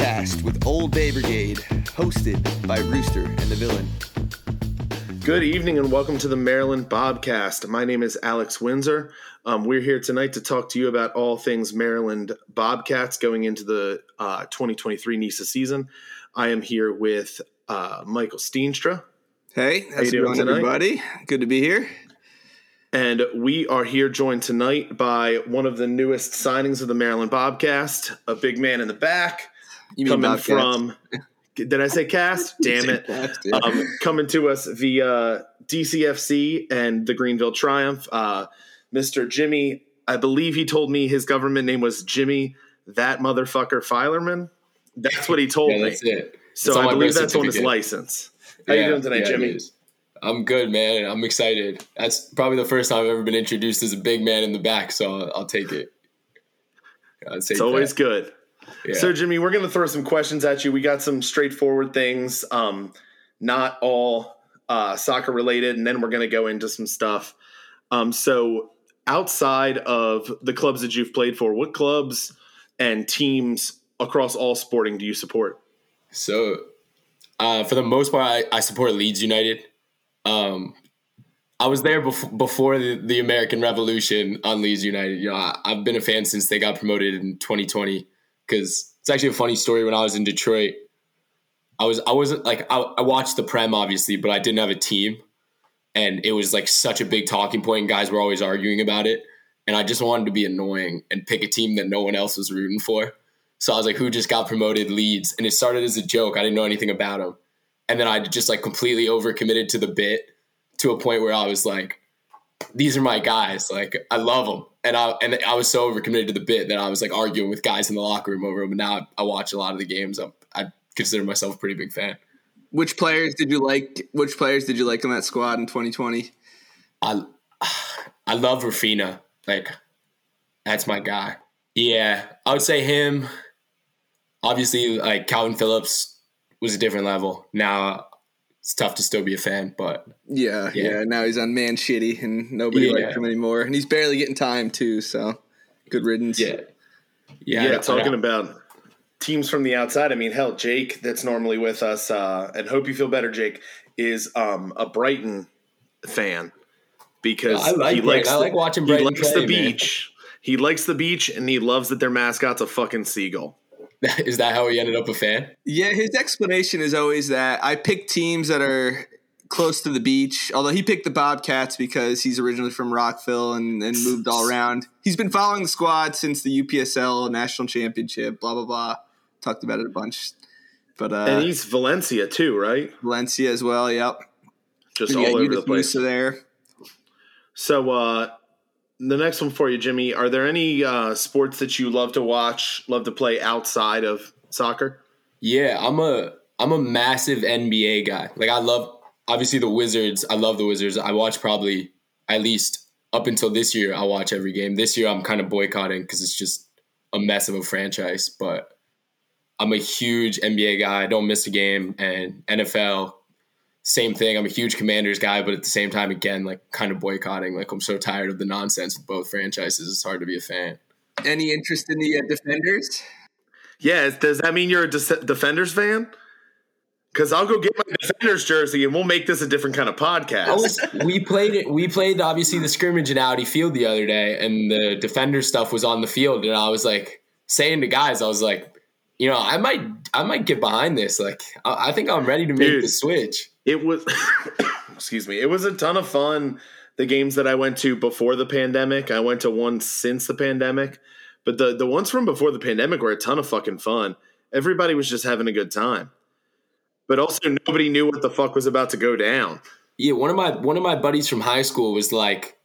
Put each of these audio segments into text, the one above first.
Bobcast with Old Bay Brigade, hosted by Rooster and the Villain. Good evening and welcome to the Maryland Bobcast. My name is Alex Windsor. Um, we're here tonight to talk to you about all things Maryland Bobcats going into the uh, 2023 NISA season. I am here with uh, Michael Steenstra. Hey, how's it going, everybody? Good to be here. And we are here joined tonight by one of the newest signings of the Maryland Bobcast, a big man in the back, coming from. Did I say cast? Damn it! Cast, yeah. um, coming to us via DCFC and the Greenville Triumph, uh, Mr. Jimmy. I believe he told me his government name was Jimmy that motherfucker Filerman. That's what he told yeah, me. That's it. So I believe that's on his license. How yeah, you doing tonight, Jimmy? I'm good, man. I'm excited. That's probably the first time I've ever been introduced as a big man in the back, so I'll, I'll take it. I'll take it's always that. good. Yeah. So, Jimmy, we're going to throw some questions at you. We got some straightforward things, um, not all uh, soccer related, and then we're going to go into some stuff. Um, so, outside of the clubs that you've played for, what clubs and teams across all sporting do you support? So, uh, for the most part, I, I support Leeds United. Um, I was there before, before the, the, American Revolution on Leeds United. You know, I, have been a fan since they got promoted in 2020. Because it's actually a funny story. When I was in Detroit, I was I wasn't like I, I watched the Prem obviously, but I didn't have a team, and it was like such a big talking point. And guys were always arguing about it, and I just wanted to be annoying and pick a team that no one else was rooting for. So I was like, "Who just got promoted?" Leeds, and it started as a joke. I didn't know anything about them and then I just like completely overcommitted to the bit to a point where I was like, these are my guys. Like I love them, and I and I was so overcommitted to the bit that I was like arguing with guys in the locker room over them. And now I, watch a lot of the games. I'm, I consider myself a pretty big fan. Which players did you like? Which players did you like in that squad in 2020? I I love Raphinha. Like that's my guy. Yeah, I would say him. Obviously, like Kalvin Phillips was a different level. Now it's tough to still be a fan, but yeah, yeah. yeah now he's on man shitty, and nobody yeah. likes him anymore, and he's barely getting time too. So good riddance. Yeah, yeah. yeah talking about teams from the outside. I mean, hell, Jake, that's normally with us, uh, and hope you feel better. Jake is um, a Brighton fan because I like he likes the, I like watching Brighton. He likes play, the beach. Man. He likes the beach, and he loves that their mascot's a fucking seagull. Is that how he ended up a fan? Yeah, his explanation is always that I pick teams that are close to the beach. Although he picked the Bobcats because he's originally from Rockville and, and moved all around. He's been following the squad since the UPSL national championship. Blah blah blah. Talked about it a bunch. But uh, and he's Valencia too, right? Valencia as well. Yep. Just all over the place. there. So uh, the next one for you, Jimmy. Are there any uh, sports that you love to watch, love to play outside of soccer? Yeah, I'm a I'm a massive NBA guy. Like I love obviously the Wizards. I love the Wizards. I watch probably at least up until this year. I watch every game. This year I'm kind of boycotting because it's just a mess of a franchise. But I'm a huge NBA guy. I don't miss a game. And NFL, same thing. I'm a huge Commanders guy, but at the same time, again, like kind of boycotting. Like I'm so tired of the nonsense with both franchises. It's hard to be a fan. Any interest in the uh, Defenders? Yeah. Does that mean you're a De- Defenders fan? Because I'll go get my Defenders jersey, and we'll make this a different kind of podcast. Was, we played it. We played obviously the scrimmage in Audi Field the other day, and the Defender stuff was on the field, and I was like saying to guys, I was like, you know, I might, I might get behind this. Like, I, I think I'm ready to make Dude, the switch it was excuse me it was a ton of fun the games that i went to before the pandemic. I went to one since the pandemic but the the ones from before the pandemic were a ton of fucking fun. Everybody was just having a good time. But also nobody knew what the fuck was about to go down. Yeah one of my one of my buddies from high school was like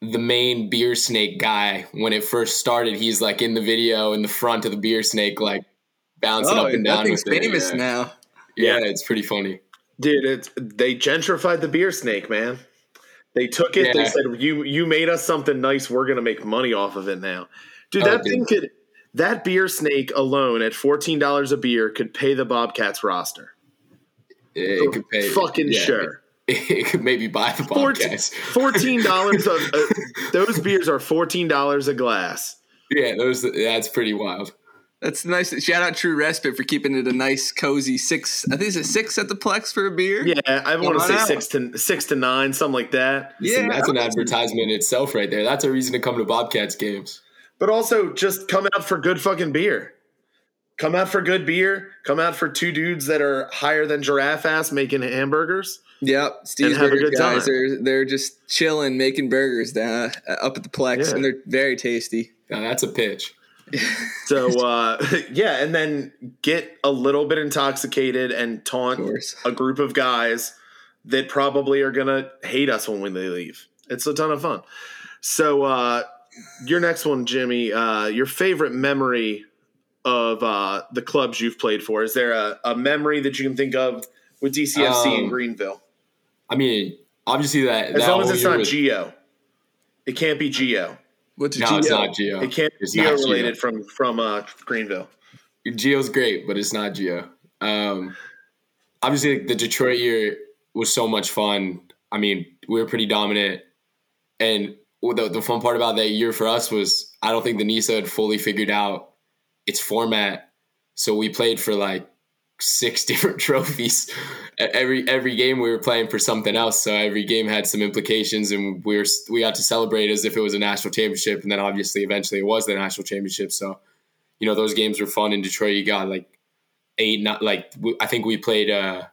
the main beer snake guy. When it first started he's like in the video in the front of the beer snake like bouncing oh, up and down with famous it. now. Yeah, yeah. it's pretty funny Dude, it's they gentrified the beer snake, man. They took it. Yeah. They said, "You you made us something nice. We're gonna make money off of it now." Dude, that oh, thing could that beer snake alone at fourteen dollars a beer could pay the Bobcats roster. It, it could pay. Fucking yeah, sure. It, it, could maybe buy the Bobcats. Fourteen dollars. uh, those beers are fourteen dollars a glass. Yeah, those. That's pretty wild. That's nice. Shout out True Respite for keeping it a nice, cozy six. I think it's a six at the Plex for a beer. Yeah, I want to say out. six to six to nine, something like that. yeah. that's an advertisement in itself right there. That's a reason to come to Bobcats games. But also, just come out for good fucking beer. Come out for good beer. Come out for two dudes that are higher than giraffe ass making hamburgers. Yep, Steve's have a Burger good guys. time. They're they're just chilling, making burgers down uh, up at the Plex, Yeah. and they're very tasty. Now, that's a pitch. So uh, yeah, and then get a little bit intoxicated and taunt a group of guys that probably are gonna hate us when they leave. It's a ton of fun. So uh, your next one, Jimmy, uh, your favorite memory of uh, the clubs you've played for? Is there a, a memory that you can think of with DCFC in Um, Greenville? I mean, obviously that. As that long as it's not was- Geo. It can't be Geo. What's No, it's Geo? not Geo. It can't be It's Geo not Geo. related from from uh, Greenville. Geo's great, but it's not Geo. Um, obviously, the Detroit year was so much fun. I mean, we were pretty dominant, and the, the fun part about that year for us was I don't think the NISA had fully figured out its format, so we played for like six different trophies. Every every game we were playing for something else, so every game had some implications, and we were we got to celebrate as if it was a national championship, and then obviously eventually it was the national championship. So you know those games were fun in Detroit. You got like eight, not like I think we played. uh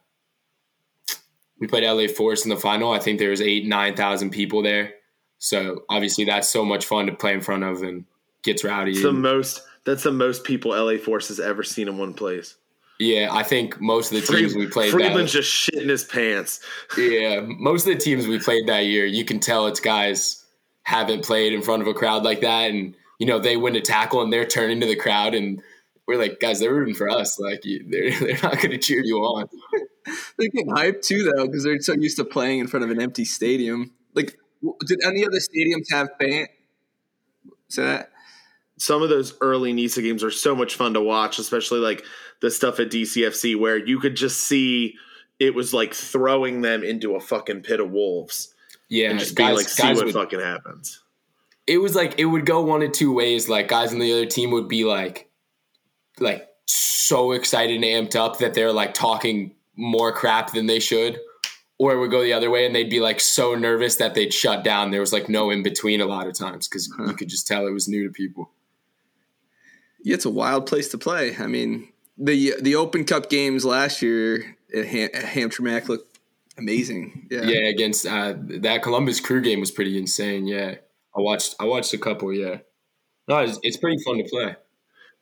We played LA Force in the final. I think there was eight, nine thousand people there. So obviously that's so much fun to play in front of and gets rowdy. It's the and- most. That's the most people LA Force has ever seen in one place. Yeah, I think most of the teams we played. Friedland's that, just shitting his pants. yeah, most of the teams we played that year, you can tell it's guys haven't played in front of a crowd like that, and you know they win a tackle and they're turning to the crowd and. We're like, guys, they're rooting for us. Like, you, they're they're not going to cheer you on. They're getting hyped too, though, because they're so used to playing in front of an empty stadium. Like, did any other stadiums have fans? Say that. Some of those early NISA games are so much fun to watch, especially like the stuff at DCFC where you could just see it was like throwing them into a fucking pit of wolves Yeah, and just be like, see what would, fucking happens. it was like it would go one of two ways. Like guys on the other team would be like, like so excited and amped up that they're like talking more crap than they should, or it would go the other way and they'd be like so nervous that they'd shut down. There was like no in between a lot of times because you could just tell it was new to people. Yeah, it's a wild place to play. I mean, the the Open Cup games last year at, Ham- at Hamtramck looked amazing. Yeah. Yeah, against uh, that Columbus Crew game was pretty insane. Yeah, I watched I watched a couple. Yeah, no, it's, it's pretty fun to play.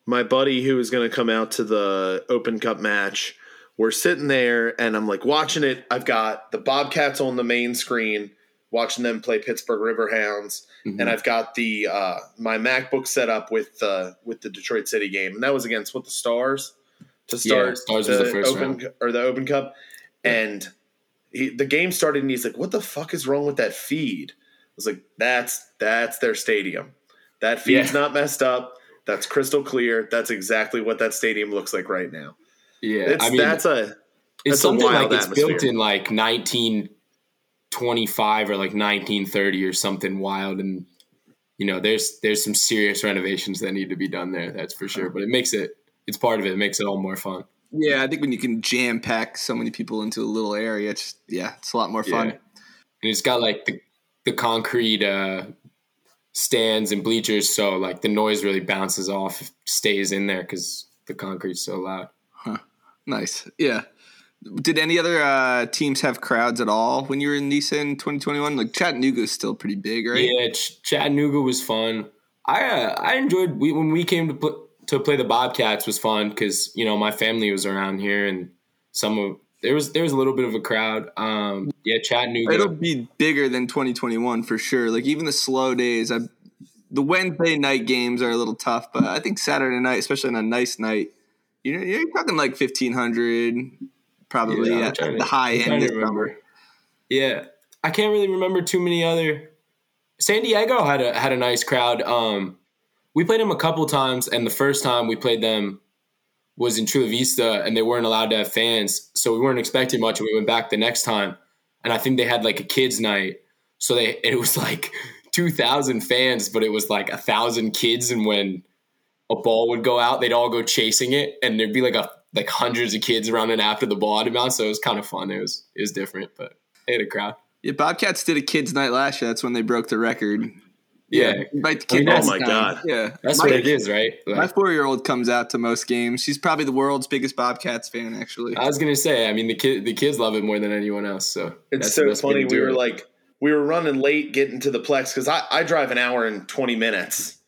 my buddy who was going to come out to the Open Cup match, we're sitting there and I'm like watching it. I've got the Bobcats on the main screen, watching them play Pittsburgh Riverhounds, Mhm. and I've got the uh, my MacBook set up with uh, with the Detroit City game, and that was against what the Stars to Yeah, start Stars was the first Open round. Or the Open Cup, and he, the game started and he's like, "What the fuck is wrong with that feed?" I was like, "That's that's their stadium. That feed's Yeah. not messed up." That's crystal clear. That's exactly what that stadium looks like right now. Yeah, It's I mean that's a it's that's a something wild like it's built in like 1925 or like 1930 or something wild, and you know there's there's some serious renovations that need to be done there. That's for sure. Uh-huh. But it makes it it's part of it. It makes it all more fun. Yeah, I think when you can jam pack so many people into a little area, it's yeah, it's a lot more fun. Yeah. And it's got like the the concrete uh, stands and bleachers, so like the noise really bounces off, stays in there because the concrete's so loud. Nice. Yeah. Did any other uh, teams have crowds at all when you were in NISA 2021? Like Chattanooga is still pretty big, right? Yeah, Ch- Chattanooga was fun. I uh, I enjoyed we, when we came to pl- to play the Bobcats was fun because you know my family was around here and some of there was there was a little bit of a crowd. Um, yeah, Chattanooga. It'll be bigger than 2021 for sure. Like even the slow days, I, the Wednesday night games are a little tough, but I think Saturday night, especially on a nice night, you know, you're talking like 1500, probably Yeah, at to- the high end remember. Yeah, I can't really remember too many other. San Diego had a had a nice crowd. Um, we played them a couple times, and the first time we played them was in Chula Vista, and they weren't allowed to have fans, so we weren't expecting much. And we went back the next time, and I think they had like a kids' night, so they it was like two thousand fans, but it was like a thousand kids, and when a ball would go out, they'd all go chasing it, and there'd be like a like hundreds of kids running after the ball out So it was kind of fun. It was it was different, but they had a crowd. Yeah, Bobcats did a kids' night last year. That's when they broke the record. Yeah, invite the kids. I mean, oh my god, yeah, that's my, what it is, right? Like, my four-year-old comes out to most games. She's probably the world's biggest Bobcats fan. Actually, I was gonna say. I mean, the kid, the kids love it more than anyone else. So it's so funny. We were it. like, we were running late getting to the Plex because I, I drive an hour and twenty minutes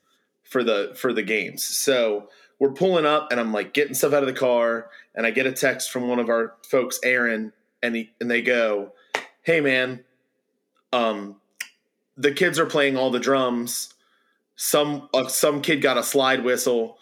for the for the games. So we're pulling up, and I'm like getting stuff out of the car, and I get a text from one of our folks, Aaron, and he, and they go, "Hey, man." Um, the kids are playing all the drums. Some uh, some kid got a slide whistle.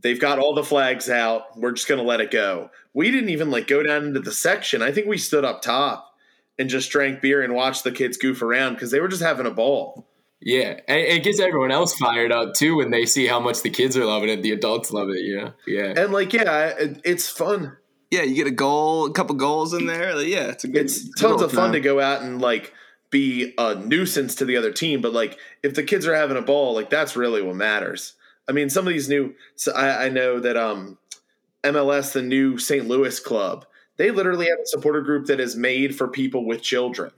They've got all the flags out. We're just gonna let it go. We didn't even like go down into the section. I think we stood up top and just drank beer and watched the kids goof around because they were just having a ball. Yeah, and it gets everyone else fired up too when they see how much the kids are loving it. The adults love it, you know. Yeah, and like, yeah, it's fun. Yeah, you get a goal, a couple goals in there. Like, yeah, it's a good. It's tons of fun to go out and like be a nuisance to the other team. But like if the kids are having a ball, like that's really what matters. I mean, some of these new, so I, I know that um, MLS, the new St. Louis club, they literally have a supporter group that is made for people with children,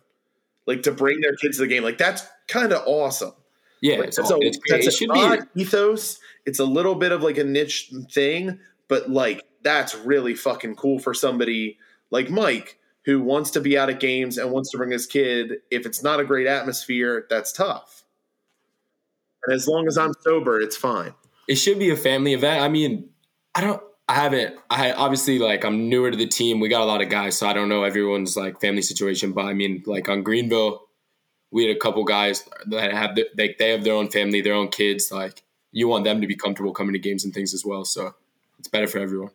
like to bring their kids to the game. Like that's kind of awesome. Yeah, like, so it's, that's it should be ethos. It's a little bit of like a niche thing, but like that's really fucking cool for somebody like Mike who wants to be out at games and wants to bring his kid, if it's not a great atmosphere, that's tough. And as long as I'm sober, it's fine. It should be a family event. I mean, I don't I haven't I obviously like I'm newer to the team. We got a lot of guys, so I don't know everyone's like family situation, but I mean like on Greenville, we had a couple guys that have the, they they have their own family, their own kids, like you want them to be comfortable coming to games and things as well. So it's better for everyone.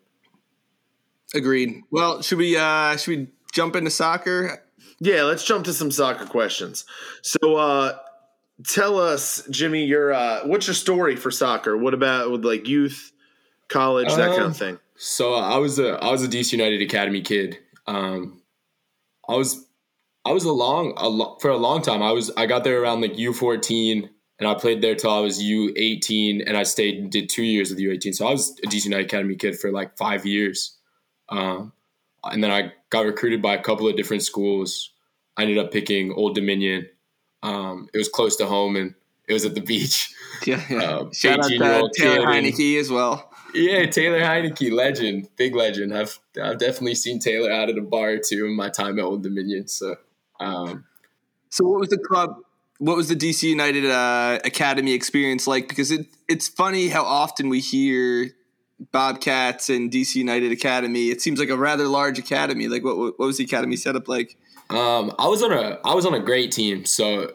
Agreed. Well, should we uh should we jump into soccer? Yeah, let's jump to some soccer questions. So, uh, tell us, Jimmy, your uh, what's your story for soccer? What about with like youth, college, that um, kind of thing? So I was a I was a DC United Academy kid. Um, I was I was a long a lo- for a long time. I was I got there around like U fourteen, and I played there till I was U eighteen, and I stayed and did two years with U eighteen. So I was a DC United Academy kid for like five years. Um, and then I got recruited by a couple of different schools. I ended up picking Old Dominion. Um, it was close to home and it was at the beach. Yeah, yeah. Uh, Shout out to Taylor Heinicke as well. Yeah, Taylor Heinicke, legend, big legend. I've I've definitely seen Taylor out at a bar too in my time at Old Dominion. So, um, so what was the club? What was the DC United uh, Academy experience like? Because it it's funny how often we hear Bobcats and DC United Academy. It seems like a rather large academy. Like what what was the academy set up like? Um, I was on a I was on a great team. So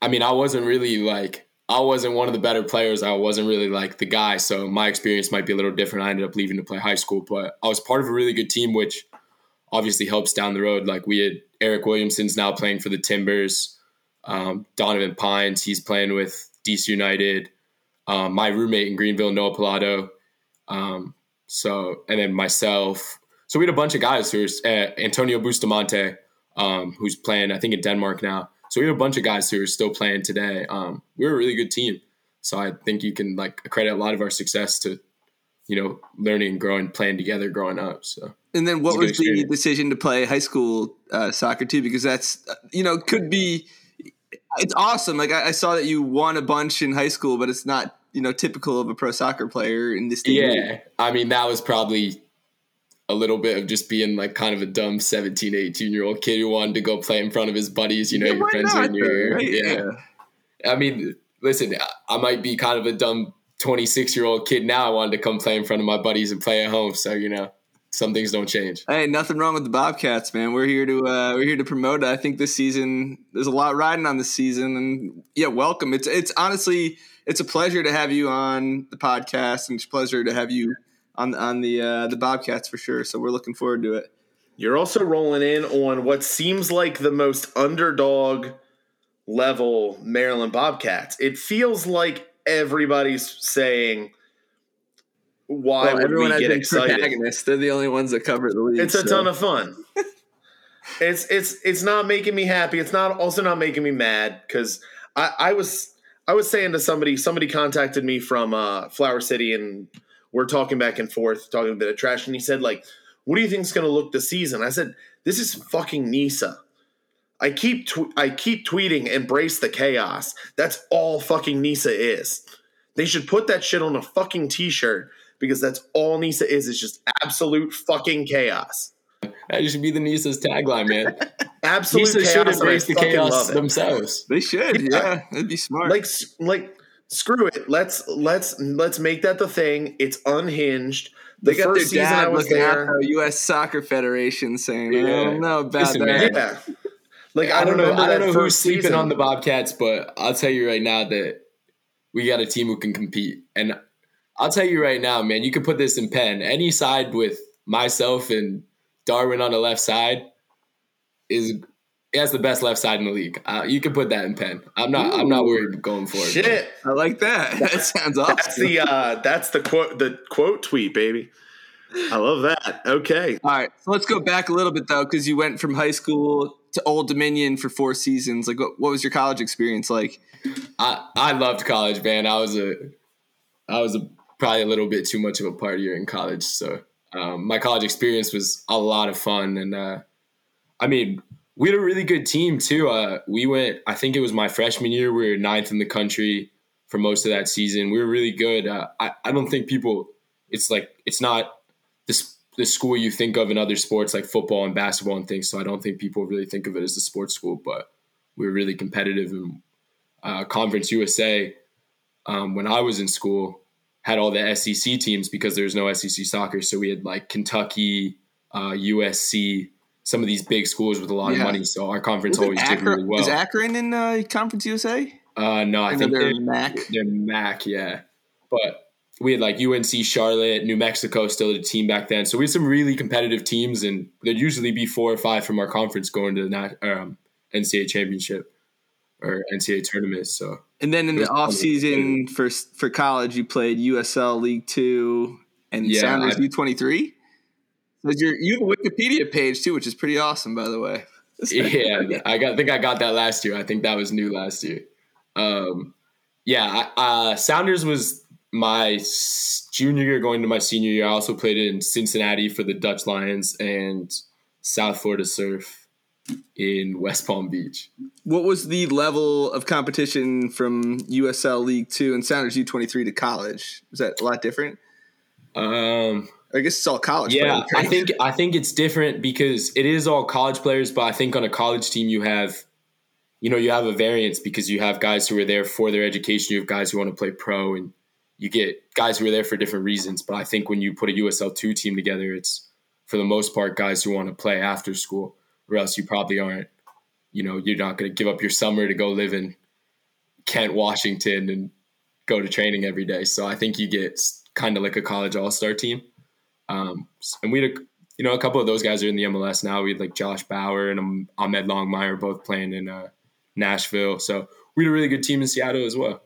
I mean, I wasn't really like I wasn't one of the better players. I wasn't really like the guy. So my experience might be a little different. I ended up leaving to play high school, but I was part of a really good team, which obviously helps down the road. Like we had Eryk Williamson's now playing for the Timbers. Um, Donovan Pines, he's playing with DC United. Um, my roommate in Greenville, Noah Pilato, um, so, and then myself. So we had a bunch of guys who uh, Antonio Bustamante, um, who's playing, I think, in Denmark now. So we had a bunch of guys who are still playing today. Um, we were a really good team. So I think you can like credit a lot of our success to, you know, learning and growing, playing together, growing up. So. And then what was the decision to play high school uh, soccer too? Because that's, you know, could be, it's awesome. Like I, I saw that you won a bunch in high school, but it's not you know typical of a pro soccer player in this. Team. Yeah. I mean that was probably a little bit of just being like kind of a dumb 17, 18 year old kid who wanted to go play in front of his buddies. You know, yeah, your friends not, in your right? yeah. yeah. I mean, listen, I might be kind of a dumb 26 year old kid now. I wanted to come play in front of my buddies and play at home. So you know, some things don't change. Hey, nothing wrong with the Bobcats, man. We're here to uh, we're here to promote it. I think this season there's a lot riding on the season, and yeah, welcome. It's it's honestly it's a pleasure to have you on the podcast, and it's a pleasure to have you on on the uh, the Bobcats for sure. So we're looking forward to it. You're also rolling in on what seems like the most underdog level Maryland Bobcats. It feels like everybody's saying, "Why well, would we get excited?" They're the only ones that cover the league. It's a so. ton of fun. it's it's it's not making me happy. It's not also not making me mad because I, I was I was saying to somebody, somebody contacted me from uh, Flower City, and we're talking back and forth, talking a bit of trash, and he said like, "What do you think is going to look this season?" I said, "This is fucking NISA." I keep tw- I keep tweeting embrace the chaos. That's all fucking NISA is. They should put that shit on a fucking t-shirt because that's all NISA is. It's just absolute fucking chaos. That should be the NISA's tagline, man. Absolute NISA chaos. should embrace the chaos themselves. They should. Yeah. Yeah, that'd be smart. Like like screw it. Let's let's let's make that the thing. It's unhinged. The they got their first season I dad was looking there. out the U.S. Soccer Federation saying, "I Yeah. don't know about Listen, that." man. Yeah. Like I don't know. remember I don't know who's first sleeping season. on the Bobcats, but I'll tell you right now that we got a team who can compete. And I'll tell you right now, man, you can put this in pen. Any side with myself and Darwin on the left side is it has the best left side in the league. Uh, you can put that in pen. I'm not. I'm not worried going forward. Shit. I like that. That sounds awesome. That's the uh that's the quote the quote tweet, baby. I love that. Okay. All right, so let's go back a little bit though, because you went from high school to Old Dominion for four seasons. Like, what, what was your college experience like? I I loved college, man. I was a I was a, probably a little bit too much of a partier in college. So um, my college experience was a lot of fun, and uh, I mean we had a really good team too. Uh, we went, I think it was my freshman year. We were ninth in the country for most of that season. We were really good. Uh, I I don't think people. It's like it's not this the school you think of in other sports like football and basketball and things. So I don't think people really think of it as a sports school, but we were really competitive in uh, Conference USA, um, when I was in school, had all the SEC teams because there was no SEC soccer. So we had like Kentucky, uh, USC, some of these big schools with a lot Yeah. of money. So our conference always did really well. Is Akron in uh, Conference USA? uh, no, I I think they're they're, MAC. they're MAC, yeah. But we had like UNC Charlotte, New Mexico still had a team back then. So we had some really competitive teams, and there'd usually be four or five from our conference going to the um, NCAA championship or NCAA tournament. So And then in the off season for for college, you played USL League Two and Yeah, Sounders U twenty three. You you have a Wikipedia page too, which is pretty awesome, by the way. yeah, I got. I think I got that last year. I think that was new last year. Um, yeah, I- uh, Sounders was my junior year going to my senior year. I also played in Cincinnati for the Dutch Lions and South Florida Surf in West Palm Beach. What was the level of competition from USL League Two and Sounders U twenty three to college? Was that a lot different? Um, I guess it's all college. yeah, players, I think I think it's different because it is all college players, but I think on a college team you have, you know, you have a variance because you have guys who are there for their education, you have guys who want to play pro, and you get guys who are there for different reasons. But I think when you put a USL two team together, it's for the most part guys who want to play after school, or else you probably aren't. You know, you're not going to give up your summer to go live in Kent, Washington, and go to training every day. So I think you get kind of like a college all star team. Um, and we had, a, you know, a couple of those guys are in the MLS now. We had like Josh Bauer and Ahmed Longmire both playing in uh, Nashville. So we had a really good team in Seattle as well.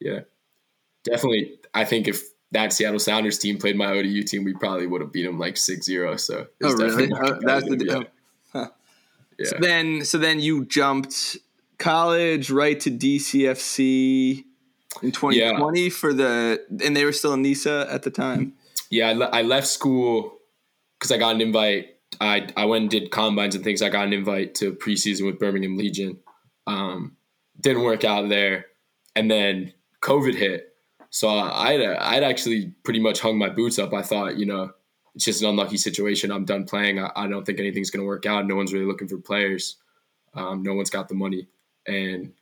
Yeah, definitely. I think if that Seattle Sounders team played my ODU team, we probably would have beat them like 6-0. So it Oh, really? Oh, that's the. Huh. Yeah. So then, so then you jumped college right to DCFC in 2020 for the, and they were still in NISA at the time. Yeah, I, le- I left school because I got an invite. I I went and did combines and things. I got an invite to preseason with Birmingham Legion. Um, didn't work out there, and then COVID hit. So I'd I'd actually pretty much hung my boots up. I thought, you know, it's just an unlucky situation. I'm done playing. I, I don't think anything's going to work out. No one's really looking for players. Um, no one's got the money, and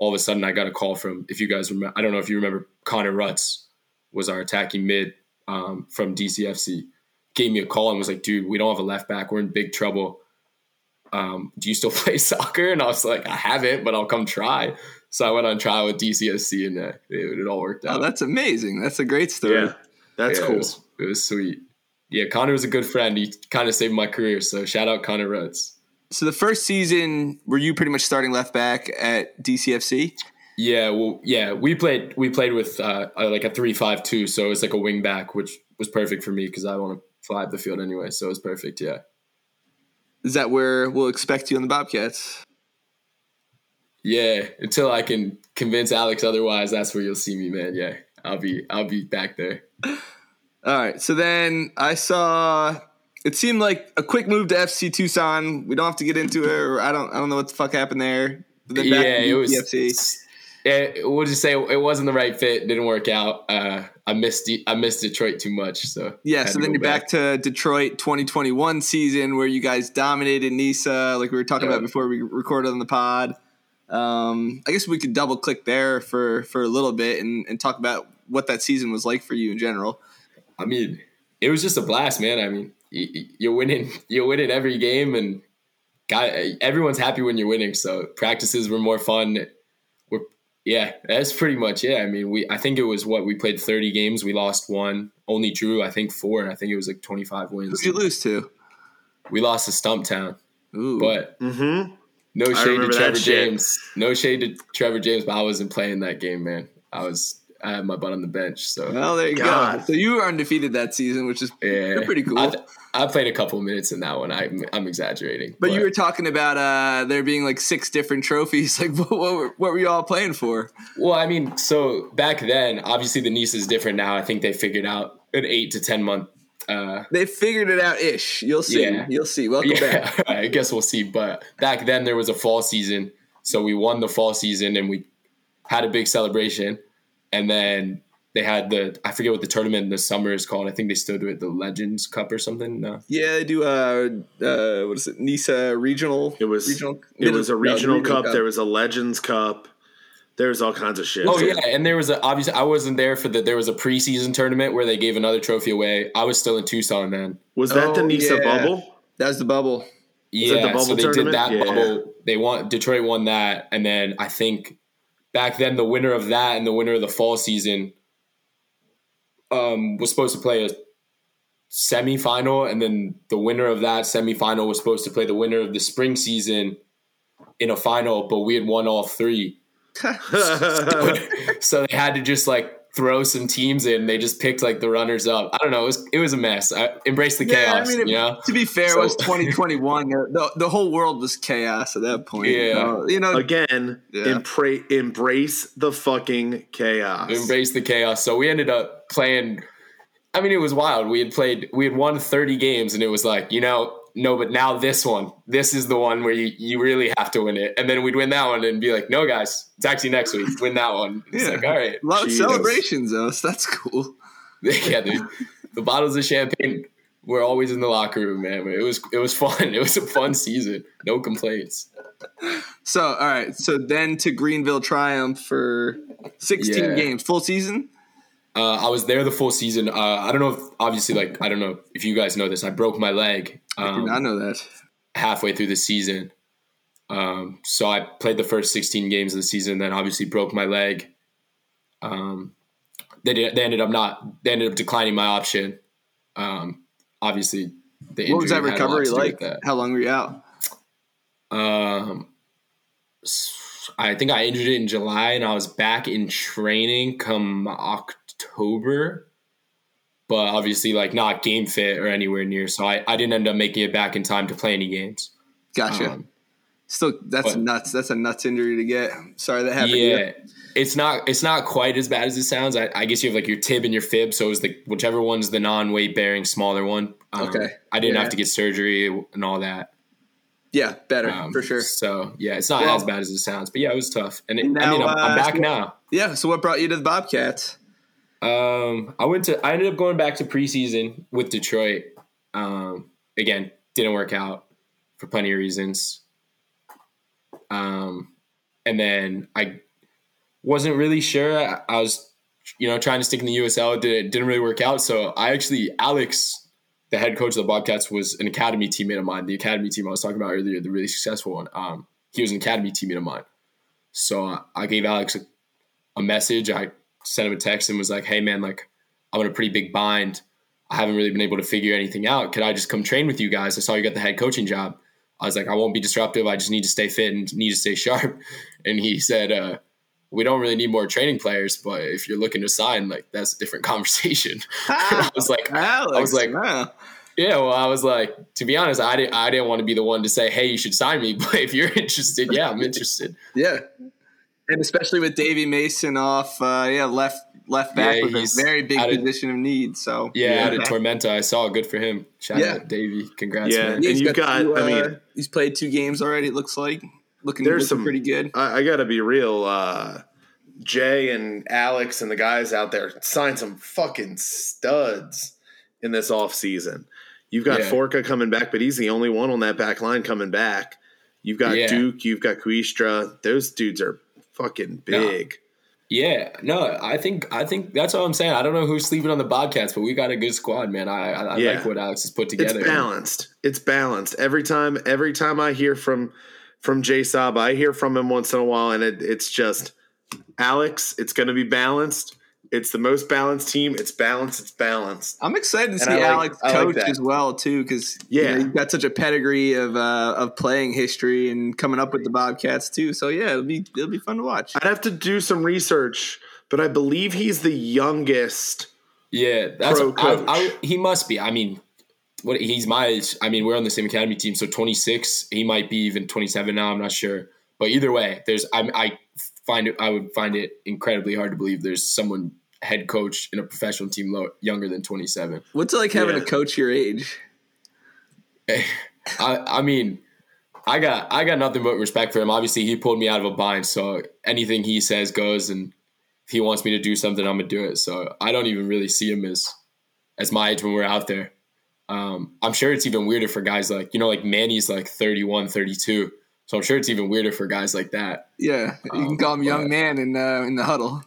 all of a sudden I got a call from. If you guys remember, I don't know if you remember, Connor Rutz was our attacking mid um, from DCFC. Gave me a call and was like, "Dude, we don't have a left back. We're in big trouble. Um, do you still play soccer?" And I was like, "I haven't, but I'll come try." So I went on trial with DCFC, and uh, it, it all worked out. Oh, that's amazing. That's a great story. Yeah. That's Yeah, cool. It was, it was sweet. Yeah, Connor was a good friend. He kind of saved my career. So shout out Connor Rutz. So the first season, were you pretty much starting left back at DCFC? Yeah, well, yeah, we played we played with uh, uh, like a three five two, so it was like a wing back, which was perfect for me because I want to fly up the field anyway. So it was perfect. Yeah, Is that where we'll expect you on the Bobcats? yeah. Until I can convince Alex otherwise, that's where you'll see me, man. Yeah, I'll be I'll be back there. All right. So then I saw it seemed like a quick move to FC Tucson. We don't have to get into it, or I don't I don't know what the fuck happened there. But then back yeah, it was. FC. It, we'll just say it wasn't the right fit. Didn't work out. Uh, I missed I missed Detroit too much. So yeah. So then you're back. back. to Detroit 2021 season where you guys dominated NISA, like we were talking yeah. about before we recorded on the pod. Um, I guess we could double click there for for a little bit and, and talk about what that season was like for you in general. I mean, it was just a blast, man. I mean, you're winning, you're winning every game, and got everyone's happy when you're winning. So practices were more fun. We're yeah, that's pretty much it. I mean, we I think it was what we played 30 games, we lost one, only drew I think four, and I think it was like 25 wins. Who'd you lose to? We lost to Stumptown. Ooh. But mm-hmm. no shade to Trevor James. No shade to Trevor James, but I wasn't playing that game, man. I was I had my butt on the bench. So well, there you God. go. So you were undefeated that season, which is yeah. pretty cool. I, I, played a couple minutes in that one. I, I'm exaggerating, but, but, you were talking about uh, there being like six different trophies. Like, what, what, were, what were you all playing for? Well, I mean, so back then, obviously the NISA is different now. I think they figured out an eight to ten month. Uh, they figured it out ish. You'll see. Yeah. You'll see. Welcome yeah. back. I guess we'll see. But back then there was a fall season, so we won the fall season and we had a big celebration, and then they had the I forget what the tournament in the summer is called. I think they still do it the Legends Cup or something. No. Yeah, they do. Uh, uh, what is it? NISA regional. It was regional. It was a regional, no, cup. cup. There was a Legends Cup. There was all kinds of shit. Oh yeah, and there was a obviously I wasn't there for the there was a preseason tournament where they gave another trophy away. I was still in Tucson then. Was that oh, the NISA yeah. bubble? That was the bubble. Yeah, the bubble so they tournament? did that yeah. bubble. They won Detroit won that, and then I think back then the winner of that and the winner of the fall season um, was supposed to play a semifinal, and then the winner of that semifinal was supposed to play the winner of the spring season in a final, but we had won all three. so, so they had to just like throw some teams in. They just picked like the runners up. I don't know. It was it was a mess. I embraced the yeah, chaos. I mean, you know? To be fair, so, it was 2021. the, the whole world was chaos at that point. Yeah. you know. Again, yeah. Embra- embrace the fucking chaos. Embrace the chaos. So we ended up playing. I mean, it was wild. We had played, we had won 30 games, and it was like, you know, no, but now this one, this is the one where you, you really have to win it. And then we'd win that one and be like, no, guys, it's actually next week. Win that one. It's yeah. like, all right. A lot of celebrations, though. So that's cool. yeah, dude. The bottles of champagne were always in the locker room, man. It was it was fun. It was a fun season. No complaints. So, all right. So then to Greenville Triumph for 16 yeah. games, full season? Uh, I was there the full season. Uh, I don't know if obviously like I don't know if you guys know this. I broke my leg. Um, I did not know that. Halfway through the season, um, so I played the first 16 games of the season. Then obviously broke my leg. Um, they did, they ended up not. They ended up declining my option. Um, obviously, the what was that recovery like? How long were you out? Um, I think I injured it in July, and I was back in training come October October, but obviously like not game fit or anywhere near. So I, I didn't end up making it back in time to play any games. Gotcha. Um, Still, that's but, nuts. That's a nuts injury to get. Sorry that happened. Yeah, it's not. It's not quite as bad as it sounds. I, I, guess you have like your tib and your fib. So it's the whichever one's the non weight bearing smaller one. Um, okay. I didn't yeah. have to get surgery and all that. Yeah, better um, for sure. So yeah, it's not well, as bad as it sounds, but yeah, it was tough. And it, now, I mean, I'm, I'm back uh, now. Yeah. So what brought you to the Bobcats? Um, I went to. I ended up going back to preseason with Detroit. Um, again, didn't work out for plenty of reasons. Um, and then I wasn't really sure. I, I was, you know, trying to stick in the USL. Did, didn't really work out. So I actually, Alex, the head coach of the Bobcats, was an academy teammate of mine. The academy team I was talking about earlier, the really successful one. Um, he was an academy teammate of mine. So I gave Alex a, a message. I sent him a text and was like, "Hey man, like I'm in a pretty big bind. I haven't really been able to figure anything out. Could I just come train with you guys? I saw you got the head coaching job." I was like, "I won't be disruptive. I just need to stay fit and need to stay sharp." And he said, uh, "We don't really need more training players, but if you're looking to sign, like that's a different conversation." I was like, Alex, I was like, wow. Yeah, well, I was like, to be honest, I didn't, I didn't want to be the one to say, "Hey, you should sign me." But if you're interested, yeah, I'm interested. yeah, and especially with Davy Mason off, uh, yeah, left left back yeah, with a very big position of need. So yeah, yeah. out of Tormenta, I saw good for him. Shout yeah. out Davy, congrats, yeah. man. And you've got, got uh, I mean, he's played two games already. It looks like looking, there's looking some pretty good. I, I got to be real. Uh, Jay and Alex and the guys out there signed some fucking studs in this off season. You've got yeah. Forca coming back, but he's the only one on that back line coming back. You've got yeah. Duke, you've got Cuistra. Those dudes are fucking big. No. Yeah, no, I think I think that's all I'm saying. I don't know who's sleeping on the Bobcats, but we got a good squad, man. I, I, I yeah. like what Alex has put together. It's balanced. It's balanced. Every time, every time I hear from from Jay Saba, I hear from him once in a while, and it, it's just Alex. It's going to be balanced. It's the most balanced team. It's balanced. It's balanced. I'm excited to see like, Alex coach like as well too, because yeah, you know, you've got such a pedigree of uh, of playing history and coming up with the Bobcats too. So yeah, it'll be it'll be fun to watch. I'd have to do some research, but I believe he's the youngest. Yeah, that's pro coach. I, I, he must be. I mean, what he's my age. I mean, we're on the same academy team, so 26. He might be even 27 now. I'm not sure, but either way, there's I, I find it I would find it incredibly hard to believe there's someone head coach in a professional team low, younger than 27. What's it like having yeah. a coach your age? I, I mean, I got I got nothing but respect for him. Obviously, he pulled me out of a bind, so anything he says goes. And if he wants me to do something, I'm gonna do it. So I don't even really see him as as my age when we're out there. Um, I'm sure it's even weirder for guys like you know, like Manny's like 31, 32. So I'm sure it's even weirder for guys like that. Yeah, you can um, call him young man in uh, in the huddle.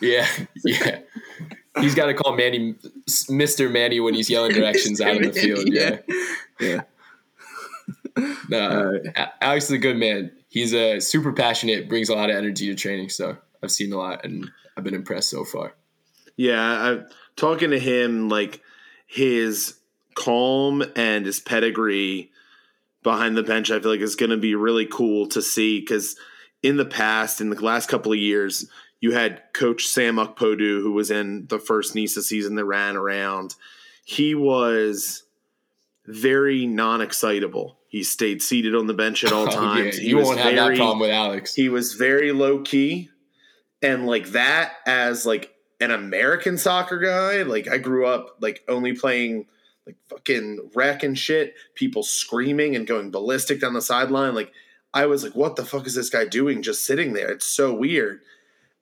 Yeah, yeah. He's got to call Manny Mister Manny when he's yelling directions out of the field. Yeah, yeah. no, uh, Alex is a good man. He's a uh, super passionate, brings a lot of energy to training. So I've seen a lot, and I've been impressed so far. Yeah, I, talking to him, like his calm and his pedigree behind the bench, I feel like is going to be really cool to see because in the past, in the last couple of years, you had Coach Sam Okpodu, who was in the first NISA season that ran around. He was very non-excitable. He stayed seated on the bench at all times. Oh, yeah. You won't have that problem with Alex. He was very low key, and like that as like an American soccer guy. Like I grew up like only playing like fucking rec and shit, people screaming and going ballistic down the sideline. Like I was like, what the fuck is this guy doing just sitting there? It's so weird.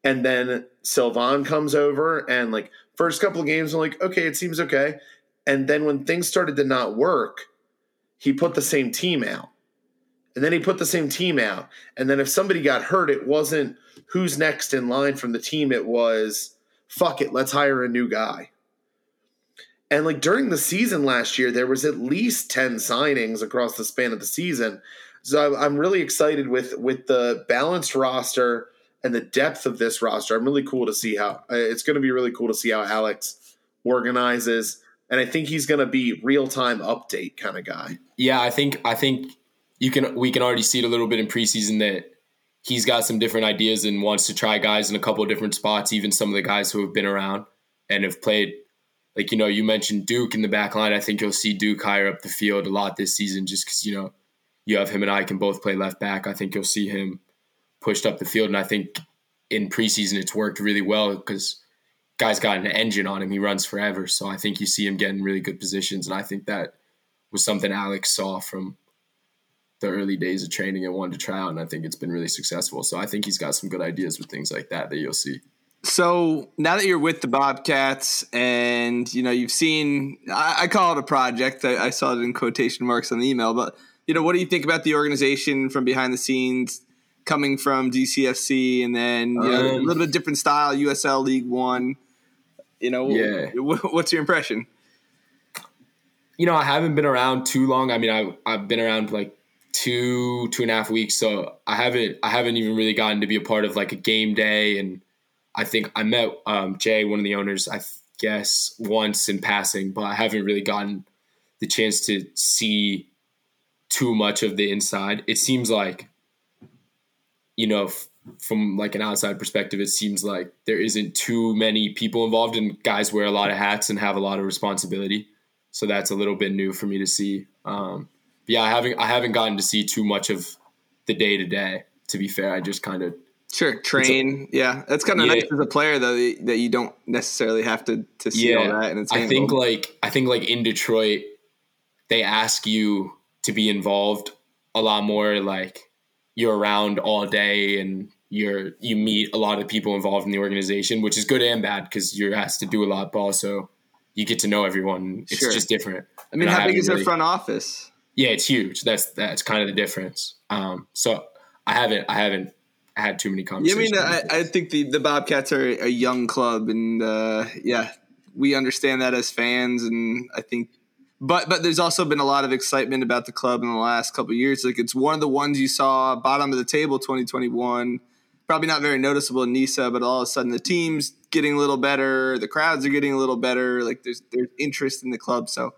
And then Sylvan comes over and like first couple of games, I'm like, okay, it seems okay. And then when things started to not work, he put the same team out. And then he put the same team out. And then if somebody got hurt, it wasn't who's next in line from the team. It was fuck it, let's hire a new guy. And like during the season last year, there was at least 10 signings across the span of the season. So I'm really excited with with the balanced roster and the depth of this roster. I'm really cool to see how uh, it's going to be really cool to see how Alex organizes, and I think he's going to be real time update kind of guy. Yeah, I think I think you can we can already see it a little bit in preseason that he's got some different ideas and wants to try guys in a couple of different spots. Even some of the guys who have been around and have played. Like you know, you mentioned Duke in the back line. I think you'll see Duke higher up the field a lot this season, just because you know you have him and I can both play left back. I think you'll see him pushed up the field. And I think in preseason it's worked really well because guy's got an engine on him. He runs forever. So I think you see him getting really good positions. And I think that was something Alex saw from the early days of training and wanted to try out. And I think it's been really successful. So I think he's got some good ideas with things like that that you'll see. So now that you're with the Bobcats and you know you've seen, I, I call it a project. I, I, saw it in quotation marks on the email, but you know, what do you think about the organization from behind the scenes? Coming from DCFC and then you know, um, a little bit different style, USL League One. You know, yeah. what's your impression? You know, I haven't been around too long. I mean, I I've been around like two two and a half weeks, so I haven't I haven't even really gotten to be a part of like a game day. And I think I met um, Jay, one of the owners, I guess once in passing, but I haven't really gotten the chance to see too much of the inside. It seems like you know, f- from like an outside perspective, it seems like there isn't too many people involved, and guys wear a lot of hats and have a lot of responsibility. So that's a little bit new for me to see. Um, yeah, I haven't I haven't gotten to see too much of the day to day. To be fair, I just kind of Sure, train. yeah, that's kind of yeah. nice as a player though that you don't necessarily have to to see yeah. all that. And it's I think like I think like in Detroit, they ask you to be involved a lot more. Like you're around all day and you're you meet a lot of people involved in the organization, which is good and bad because you're asked to do a lot, but also you get to know everyone. It's sure. just different. I mean, how big is really, their front office? Yeah, it's huge. That's that's kind of the difference. Um, so I haven't I haven't had too many conversations. Yeah, I mean, I, I, think the the Bobcats are a young club, and uh, yeah, we understand that as fans, and I think. But but there's also been a lot of excitement about the club in the last couple years. Like it's one of the ones you saw bottom of the table 2021. Probably not very noticeable in NISA, but all of a sudden the team's getting a little better, the crowds are getting a little better. Like there's there's interest in the club, so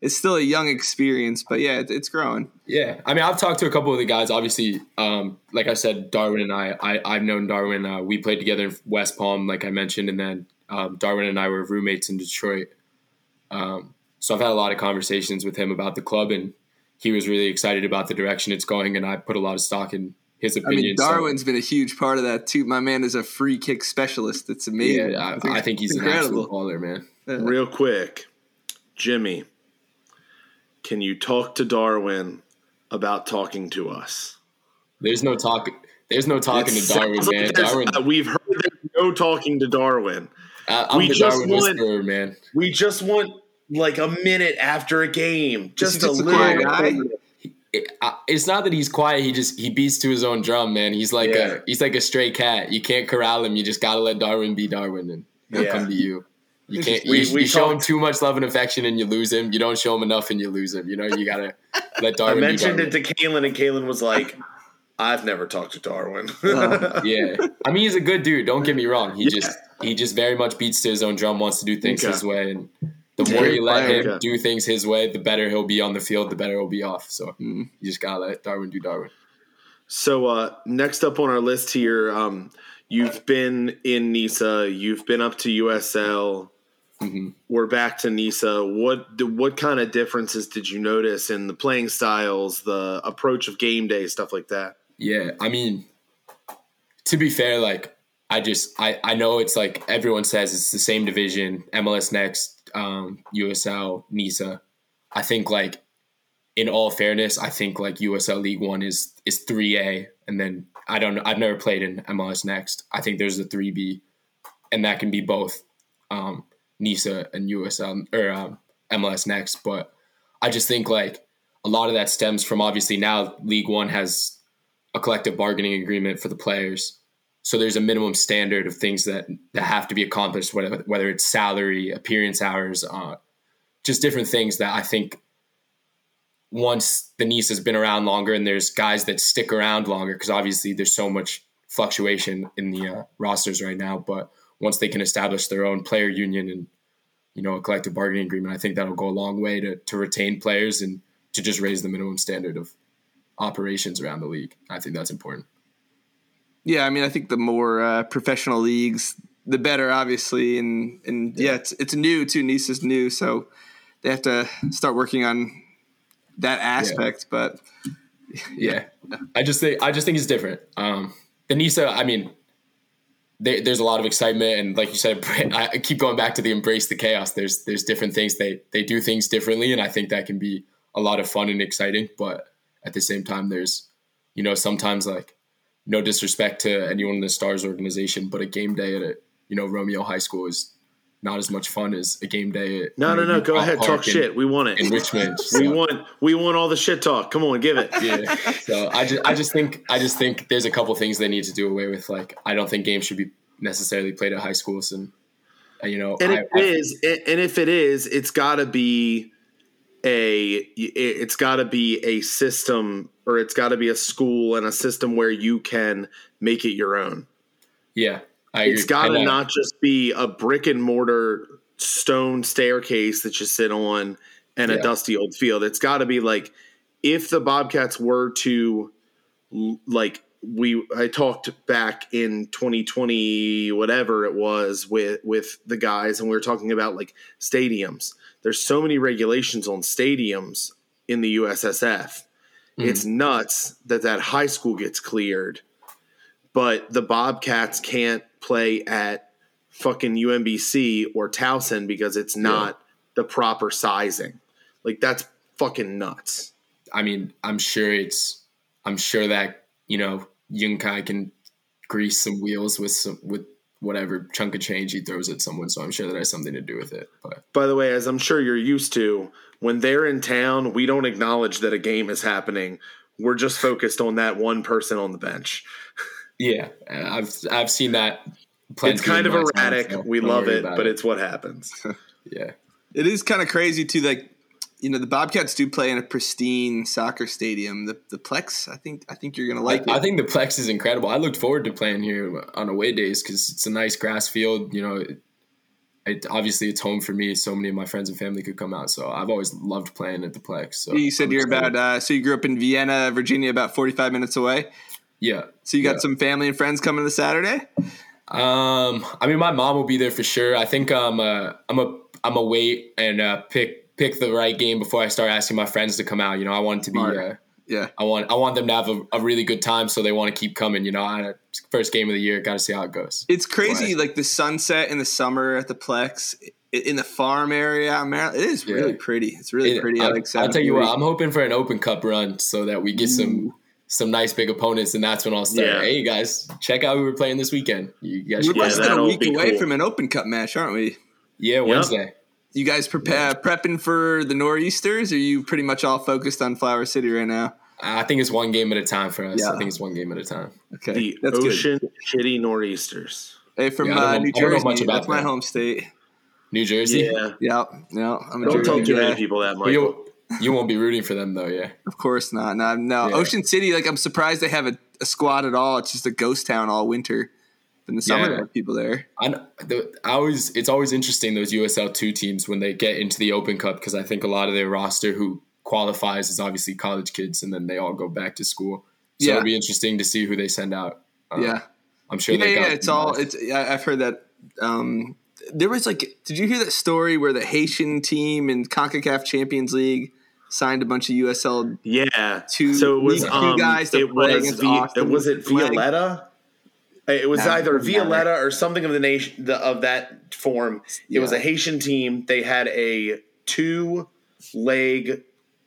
it's still a young experience, but yeah, it, it's growing. Yeah, I mean, I've talked to a couple of the guys. Obviously, um, like I said, Darwin and I, I have known Darwin. Uh, we played together in West Palm, like I mentioned, and then um, Darwin and I were roommates in Detroit. Um, so I've had a lot of conversations with him about the club, and he was really excited about the direction it's going. And I put a lot of stock in his opinion. I mean, Darwin's so. been a huge part of that too. My man is a free kick specialist. It's amazing. Yeah, I, I, think, I think, he's incredible. an absolute baller, man. Yeah. Real quick, Jimmy can you talk to Darwin about talking to us? There's no talk. There's no talking it to Darwin, man. Darwin. We've heard there's no talking to Darwin. Uh, we just Darwin want, whisperer, man. We just want like a minute after a game, just, a little guy. It's not that he's quiet. He just he beats to his own drum, man. He's like yeah. a he's like a stray cat. You can't corral him. You just gotta let Darwin be Darwin, and he'll yeah. come to you. You can't. We, you, we you show him too much love and affection, and you lose him. You don't show him enough, and you lose him. You know, you gotta let Darwin. I mentioned it to Kalen, and Kalen was like, "I've never talked to Darwin." uh, yeah, I mean, he's a good dude. Don't get me wrong. He yeah. just he just very much beats to his own drum, wants to do things okay. his way, and the more you let him okay. do things his way, the better he'll be on the field. The better he'll be off. So mm-hmm. you just gotta let Darwin do Darwin. So uh, next up on our list here, um, you've been in NISA, you've been up to USL. Mm-hmm. We're back to Nisa. What what kind of differences did you notice in the playing styles, the approach of game day, stuff like that? Yeah, I mean, to be fair, like I just I I know it's like everyone says it's the same division, MLS Next, um, USL, Nisa. I think like in all fairness, I think like USL League One is is three A, and then I don't. I've never played in MLS Next. I think there's a three B, and that can be both. Um, NISA and USL or um, MLS next. But I just think like a lot of that stems from obviously now League One has a collective bargaining agreement for the players. So there's a minimum standard of things that, that have to be accomplished, whether, whether it's salary, appearance hours, uh, just different things that I think once the NISA has been around longer and there's guys that stick around longer, because obviously there's so much fluctuation in the uh, rosters right now. But once they can establish their own player union and you know a collective bargaining agreement, I think that'll go a long way to to retain players and to just raise the minimum standard of operations around the league. I think that's important. Yeah, I mean, I think the more uh, professional leagues, the better, obviously, and and yeah, yeah it's it's new too. Nisa's new, so they have to start working on that aspect. Yeah. But yeah. yeah. I just think I just think it's different. Um, the Nisa, I mean, they, there's a lot of excitement and like you said i keep going back to the embrace the chaos there's there's different things they they do things differently and i think that can be a lot of fun and exciting but at the same time there's you know sometimes like no disrespect to anyone in the stars organization but a game day at a you know romeo high school is not as much fun as a game day. At, no, no, no. Go ahead, talk in, shit. We want it in Richmond. So. We want, we want all the shit talk. Come on, give it. Yeah. So I just, I just think, I just think there's a couple things they need to do away with. Like, I don't think games should be necessarily played at high schools, and uh, you know, and I, it I, is, and if it is, it's got to be a, it's got to be a system, or it's got to be a school and a system where you can make it your own. Yeah, it's got to not just be a brick and mortar stone staircase that you sit on and yeah. a dusty old field. It's got to be like if the Bobcats were to like we I talked back in 2020 whatever it was with with the guys and we were talking about like stadiums. There's so many regulations on stadiums in the USSF. Mm. It's nuts that that high school gets cleared but the Bobcats can't play at fucking UMBC or Towson because it's not the proper sizing. Like that's fucking nuts. I mean, I'm sure it's, I'm sure that you know Young Kai can grease some wheels with some with whatever chunk of change he throws at someone. So I'm sure that has something to do with it. But By the way, as I'm sure you're used to, when they're in town, we don't acknowledge that a game is happening. We're just focused on that one person on the bench. yeah, I've I've seen that. plenty It's kind of my time, erratic. so we love it, about but it's what happens. yeah. It is kind of crazy too. Like, you know, the Bobcats do play in a pristine soccer stadium. The the Plex, I think, I think you're gonna like I, it. I think the Plex is incredible. I looked forward to playing here on away days because it's a nice grass field. You know, it, it, obviously it's home for me. So many of my friends and family could come out. So I've always loved playing at the Plex. So you said I'm you're excited. about. Uh, so you grew up in Vienna, Virginia, about 45 minutes away. yeah. So you got Yeah. some family and friends coming this Saturday. Um, I mean, my mom will be there for sure. I think um, uh, I'm a I'm a wait and uh, pick pick the right game before I start asking my friends to come out. You know, I want it to be. Uh, Yeah, I want I want them to have a, a really good time, so they want to keep coming. You know, I, first game of the year, got to see how it goes. it's crazy. Like the sunset in the summer at the Plex in the farm area, in Maryland. It is Yeah. really pretty. It's really It- pretty. I I, like will tell you what, 7:30. I'm hoping for an Open Cup run so that we get some some nice big opponents, and that's when I'll start. Yeah. Hey guys, check out who we're playing this weekend. You guys, We're should Yeah, less than a week away cool. from an Open Cup match, aren't we? yeah, Wednesday. You guys prepare prepping for the nor'easters? Or are you pretty much all focused on Flower City right now? I think it's one game at a time for us. Yeah. I think it's one game at a time. Okay, The that's good. Ocean Shitty Nor'easters. Hey, from Yeah, uh, know- New I don't know Jersey, much about that's my home state. New Jersey. Yeah. Yeah, yeah, I'm a Don't Jersey tell too many people that, Michael. You you won't be rooting for them though, yeah. Of course not. No, no. Yeah. Ocean City, like I'm surprised they have a, a squad at all. It's just a ghost town all winter. In the summer, Yeah. people there. I, the, I always it's always interesting those USL two teams when they get into the Open Cup because I think a lot of their roster who qualifies is obviously college kids and then they all go back to school. So Yeah. it'll be interesting to see who they send out. Um, yeah, I'm sure. yeah, they've yeah. got It's all. guys. It's. I- I've heard that. Um, there was like, did you hear that story where the Haitian team in Concacaf Champions League signed a bunch of USL? Yeah. Two- so it was two um, guys it was against Vi- Austin was it flag. Violette? It was Nah, either doesn't. Violette or something of the nation the, of that form. It was a Haitian team. They had a two leg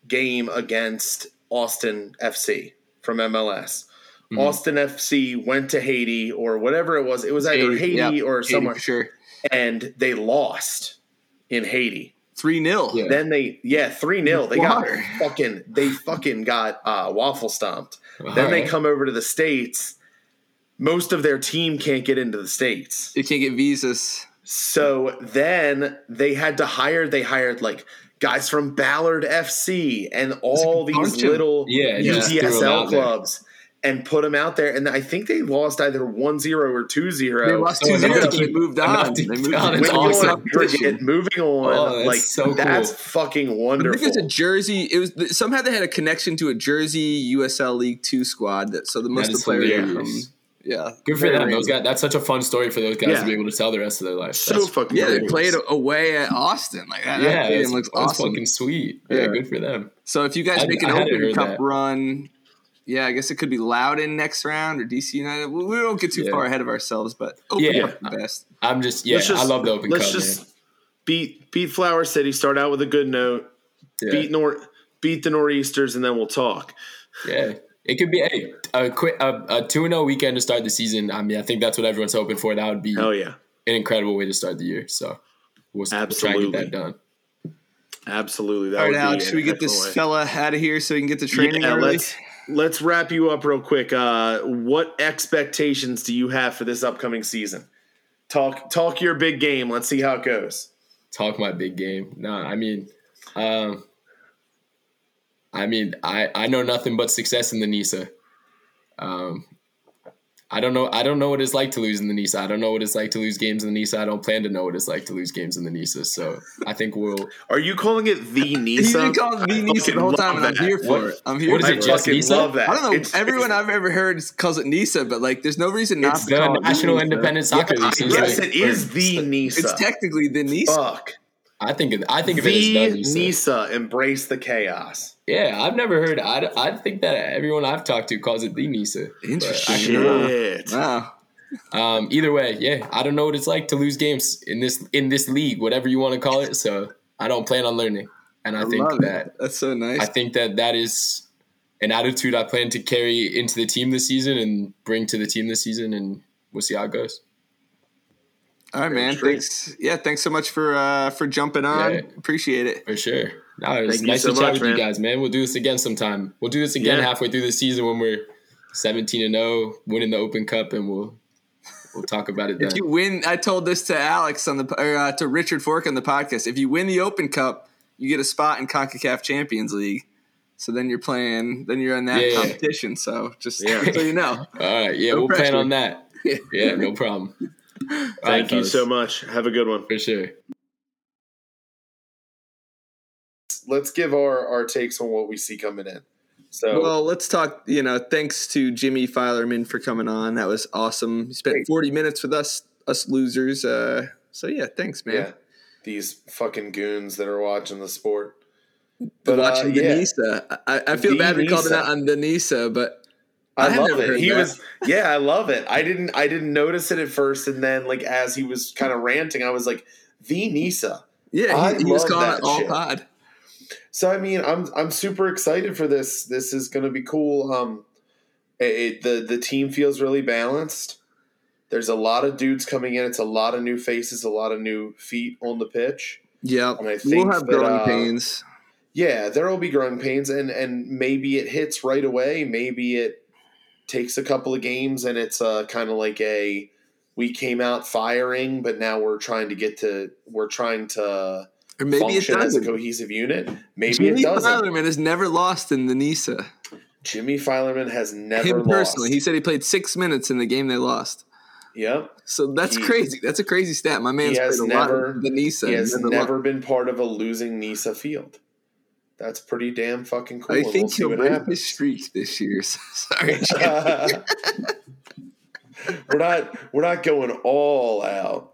game against Austin FC from MLS. Mm-hmm. Austin FC went to Haiti or whatever it was. It was either Haiti, yeah, or somewhere, for sure. and they lost in Haiti. Three 0 Yeah. Then they yeah three 0 They got Water. fucking they fucking got uh, waffle stomped. then they come over to the states. Most of their team can't get into the states, You can't get visas. so then they had to hire. They hired like guys from Ballard FC and all these little Yeah, just UTSL clubs. And put them out there, and I think they lost either 1-0 or 2-0. They lost Oh, two zero. enough to They keep- moved enough on. to They keep moved on. on. It's When It's all moving on, Oh, that's like so that's cool. fucking I wonderful. think it's a Jersey. It was somehow they had a connection to a Jersey USL League Two squad. That so the most of the players are from. Hilarious. Yeah, Good for Very them. random. Those guys. That's such a fun story for those guys Yeah. to be able to tell the rest of their life. so That's- fucking Yeah, they played away at Austin. Like that, that yeah, stadium that's, looks that's awesome. fucking sweet. Yeah, Yeah. good for them. So if you guys I- make an I Open Cup that. run, yeah, I guess it could be Loudoun next round or DC United. We we don't get too Yeah. far ahead of ourselves, but Open Yeah. Cup the best. I'm just yeah. Just- I love the Open let's Cup. just man. beat beat Flower City. Start out with a good note. Yeah. Beat Nor beat the Nor'easters, and then we'll talk. Yeah, it could be hey, a quick a, a two and zero weekend to start the season. I mean, I think that's what everyone's hoping for. That would be Oh yeah, an incredible way to start the year. So we'll, we'll try and Absolutely. get that done. absolutely. That All right, would Alex, be should we get this way. fella out of here so we can get to training Yeah, early? let's let's wrap you up real quick. Uh, what expectations do you have for this upcoming season? Talk talk your big game. Let's see how it goes. Talk my big game. No, I mean, um, I mean, I I know nothing but success in the Nisa. Um, I don't know. I don't know what it's like to lose in the Nisa. I don't know what it's like to lose games in the Nisa. I don't plan to know what it's like to lose games in the Nisa. So I think we'll. Are you calling it the Nisa? been calling the I Nisa the whole time, and I'm here for What- it. I'm here what is it, it. just Nisa? love that. I don't know. It's- everyone it's- I've ever heard calls it Nisa, but like, there's no reason not It's to call The it National Nisa. Independent Soccer League yes, like- it is the Nisa. It's technically the Nisa. Fuck. I think. Of, I think of it as The the Nisa. Nisa embrace the chaos. Yeah, I've never heard. I, I think that everyone I've talked to calls it the Nisa. Interesting. Shit. Wow. Um, either way, yeah, I don't know what it's like to lose games in this in this league, whatever you want to call it. So I don't plan on learning, and I, I think love that it. that's so nice. I think that that is an attitude I plan to carry into the team this season and bring to the team this season, and we'll see how it goes. All right, man. Thanks. Yeah, thanks so much for uh for jumping on. Yeah. Appreciate it. For sure. No, it was Thank nice so to chat much, with you guys, man. We'll do this again sometime. We'll do this again Yeah. halfway through the season when we're 17 and 0, winning the Open Cup, and we'll we'll talk about it then. If you win, I told this to Alex on the or uh, to Richard Fork on the podcast. If you win the Open Cup, you get a spot in Concacaf Champions League. So then you're playing, then you're in that Yeah. competition. So just Yeah. so you know. All right, yeah, No we'll plan on that. Yeah, no problem. All right, Thank you fellas. so much. Have a good one. For sure. Let's give our, our takes on what we see coming in. So Well, let's talk. You know, thanks to Jimmy Filerman for coming on. That was awesome. He spent 40 minutes with us, us losers. Uh, so yeah, thanks, man. yeah, these fucking goons that are watching the sport. But uh, watching yeah, Denisa, I, I feel bad we called it out on Denisa, but I, I love it. He that. was yeah, I love it. I didn't I didn't notice it at first, and then like as he was kind of ranting, I was like, the Nisa. yeah, he, he was calling it all shit. pod. So I mean, I'm I'm super excited for this. This is going to be cool. Um, it, it- the the team feels really balanced. There's a lot of dudes coming in. It's a lot of new faces, a lot of new feet on the pitch. Yeah, And I think we'll have that, growing uh, pains. Yeah, there will be growing pains, and and maybe it hits right away. Maybe it takes a couple of games, and it's uh, kind of like a we came out firing, but now we're trying to get to we're trying to Or maybe it function as a doesn't. cohesive unit. Maybe Jimmy it doesn't. Filerman has never lost in the Nisa. Jimmy Filerman has never Him lost. personally, he said he played six minutes in the game they lost. Yep. So that's He- crazy. That's a crazy stat. My man's has played a lot never- of the Nisa. he has never never been part of a losing Nisa field. That's pretty damn fucking cool. I and we'll think he'll break his streak this year. Sorry, we're not we're not going all out.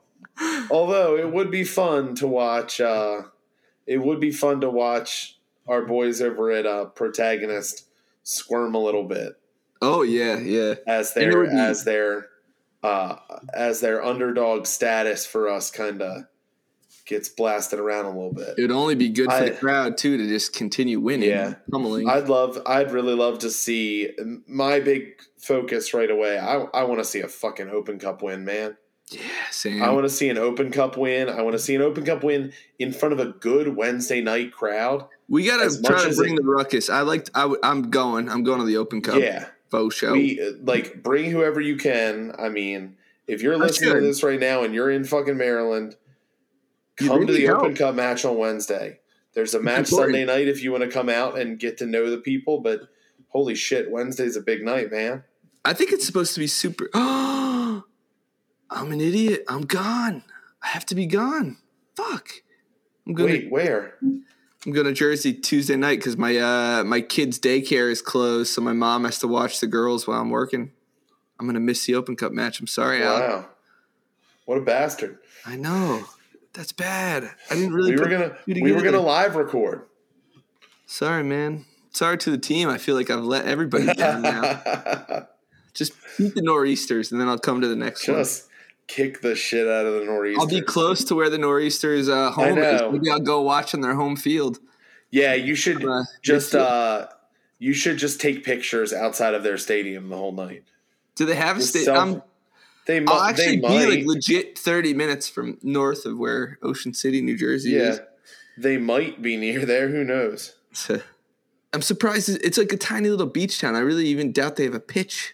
Although it would be fun to watch. Uh, it would be fun to watch our boys over at uh, Protagonist squirm a little bit Oh yeah, yeah. as their be- as their uh, as their underdog status for us kind of gets blasted around a little bit. It'd only be good for I- the crowd too to just continue winning. Yeah. pummeling. I'd love, I'd really love to see my big focus right away. I, I want to see a fucking Open Cup win, man. Yeah, Sam. I want to see an Open Cup win. I want to see an Open Cup win in front of a good Wednesday night crowd. we gotta try to bring it- the ruckus. I like. I, am going. I'm going to the Open Cup. Yeah, faux show. we uh, like bring whoever you can. I mean, if you're listening to this right now and you're in fucking Maryland, come to the help. Open Cup match on Wednesday. There's a match. Sunday night if you want to come out and get to know the people, but holy shit, Wednesday's a big night, man. I think it's supposed to be super. I'm an idiot. I'm gone. I have to be gone. Fuck. I'm gonna. Wait, where? I'm going to Jersey Tuesday night because my uh my kid's daycare is closed, so my mom has to watch the girls while I'm working. I'm gonna miss the Open Cup match. I'm sorry, Al. Wow. What a bastard. I know. That's bad. I didn't really. We were gonna we were gonna live record. Sorry, man. Sorry to the team. I feel like I've let everybody down now. Just beat the nor'easters, and then I'll come to the next one. Kick the shit out of the nor'easter. I'll be close to where the nor'easters' uh, home is. Maybe I'll go watch on their home field. Yeah, you should Uh, just uh you should just take pictures outside of their stadium the whole night. Do they have a Just state? self- I'm, They I'll might. actually They be like legit 30 minutes from north of where Ocean City, New Jersey yeah, is. they might be near there. Who knows? I'm surprised. it's- like a tiny little beach town. I really even doubt they have a pitch,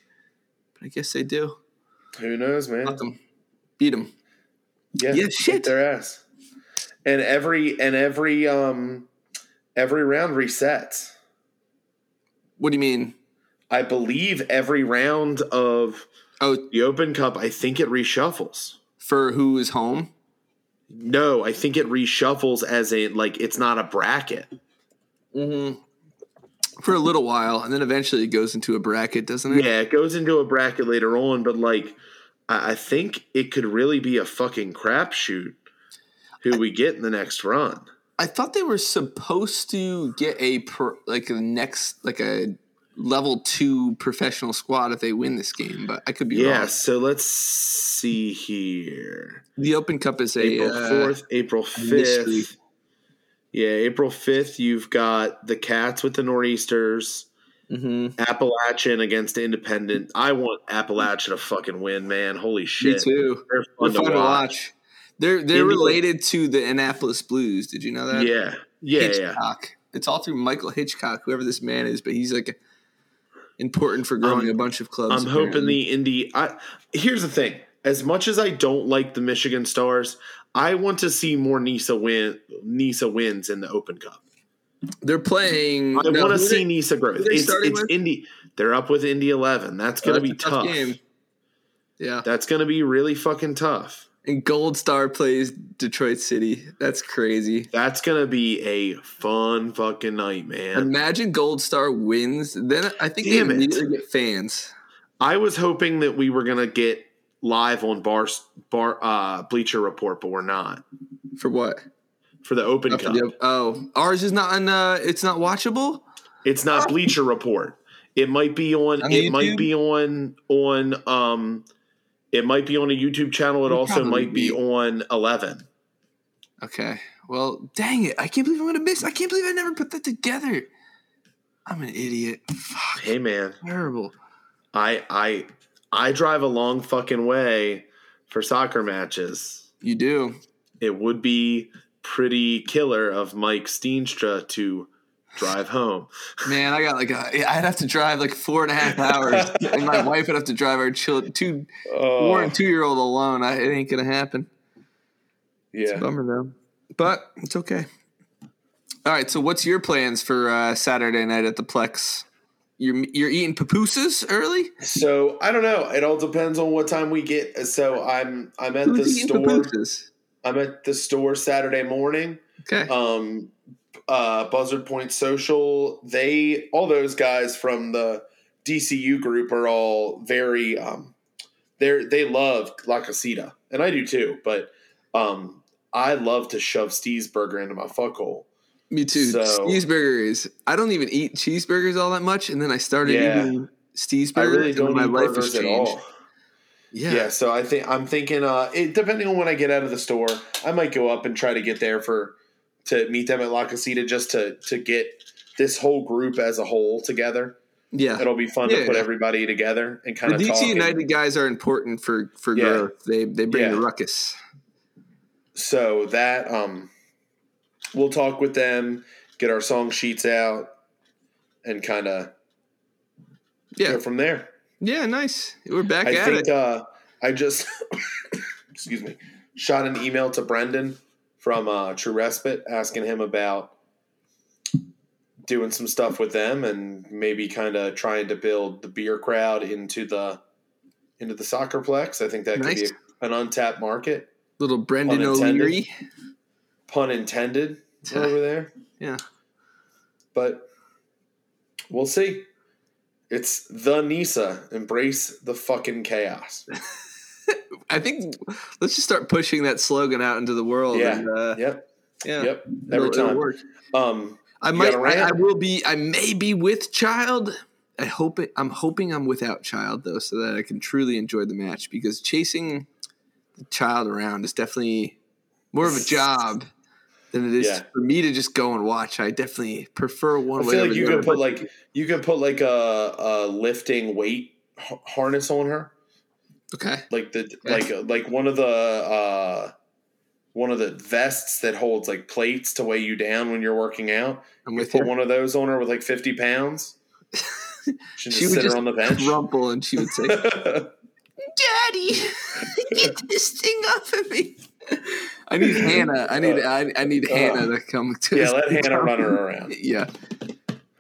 but I guess they do. Who knows, man? Fuck 'em. Beat them. Yeah, Yeah, kick shit. their ass. And every and every um every round resets. What do you mean? I believe every round of Oh, the Open Cup, I think it reshuffles. for who is home? No, I think it reshuffles as a like it's not a bracket. Mm-hmm. For a little while, and then eventually it goes into a bracket, doesn't it? Yeah, it goes into a bracket later on, but like I, I think it could really be a fucking crapshoot who we get in the next run. I thought they were supposed to get a per, like a next like a level two professional squad if they win this game, but I could be wrong. Yeah, wrong. so let's see here. The Open Cup is a April uh, fourth, April fifth. Yeah, April fifth. You've got the Cats with the Nor'easters. Mhm. Appalachian against Independent. I want Appalachian to fucking win, man. Holy shit. Me too. They're They're fun, to, watch. They're they're India- related to the Annapolis Blues. Did you know that? Yeah. Yeah, yeah. Hitchcock. It's all through Michael Hitchcock, whoever this man is, but he's like important for growing I'm- a bunch of clubs. I'm hoping apparently. the Indy. I, here's the thing: as much as I don't like the Michigan Stars, I want to see more Nisa win. Nisa wins in the Open Cup. They're playing. I no, want to see Nisa growth. It's, it's? Indy. They're up with Indy eleven. That's Oh, gonna that's be tough. game. Yeah, That's gonna be really fucking tough. and Gold Star plays Detroit City. That's crazy. That's gonna be a fun fucking night, man. Imagine Gold Star wins, then I think Damn they it. immediately get fans. I was hoping that we were gonna get live on bar bar uh, Bleacher Report, but we're not For what? For the Open Cup. the- oh, ours is not on. Uh, it's not watchable. It's not Bleacher Report. It might be on. On it might be on on. Um, it might be on a YouTube channel. It It'll also might be, be. on Eleven. Okay. Well, dang it! I can't believe I'm gonna miss. I can't believe I never put that together. I'm an idiot. Fuck. Hey man, Terrible. I I I drive a long fucking way for soccer matches. You do. It would be pretty killer of Mike Steenstra to drive home. Man, I got like a, I'd have to drive like four and a half hours, and my wife would have to drive our children, two, four and two year old alone. I, it ain't gonna happen. yeah. It's bummer though, but it's okay. All right, so what's your plans for uh, Saturday night at the Plex? You're you're eating pupusas early. So I don't know. It all depends on what time we get. So I'm I'm at the Who's eating store. pupusas? I'm at the store Saturday morning. Okay. um, uh, Buzzard Point Social. They all those guys from the DCU group are all very um, they they love La Casita, and I do too. But um, I love to shove Steesburger into my fuckhole. Me too. So- cheeseburgers. I don't even eat cheeseburgers all that much, and then I started Yeah. eating Steesburgers. I really and don't my eat life has burgers at changed. all. Yeah. Yeah. so I think I'm thinking, uh, it, depending on when I get out of the store, I might go up and try to get there for to meet them at La Casita just to to get this whole group as a whole together. yeah. It'll be fun to Yeah. put everybody together and kind The of DC United guys are important for for Yeah. growth. They they bring Yeah. the ruckus. so that um, we'll talk with them, get our song sheets out, and kind of Yeah. go from there. Yeah. Nice. We're back I at think it. uh, I just excuse me shot an email to Brendan from uh, True Respite asking him about doing some stuff with them and maybe kind of trying to build the beer crowd into the into the soccerplex. I think that could be a, an untapped market. Little Brendan Pun. O'Leary. Pun intended over there. Yeah. But we'll see. It's the Nisa. Embrace the fucking chaos. I think let's just start pushing that slogan out into the world. Yeah. And, uh, Yep. yeah. Yep. It'll- Every it'll time. Um, I might. I, I, will be. I may be with child. I hope it. I'm hoping I'm without child though, so that I can truly enjoy the match. Because chasing the child around is definitely more of a job than it is Yeah. for me to just go and watch. I definitely prefer one I way feel like you could put like you could put like a, a lifting weight harness on her, okay, like the like like one of the uh, one of the vests that holds like plates to weigh you down when you're working out. I'm You with put you. one of those on her with like 50 pounds. She just She would sit just her on the bench. Rumple, and she would say, "Daddy, get this thing off of me." I need Hannah. I need. I, I need Uh, Hannah to come to. yeah, let Hannah run her around. Yeah.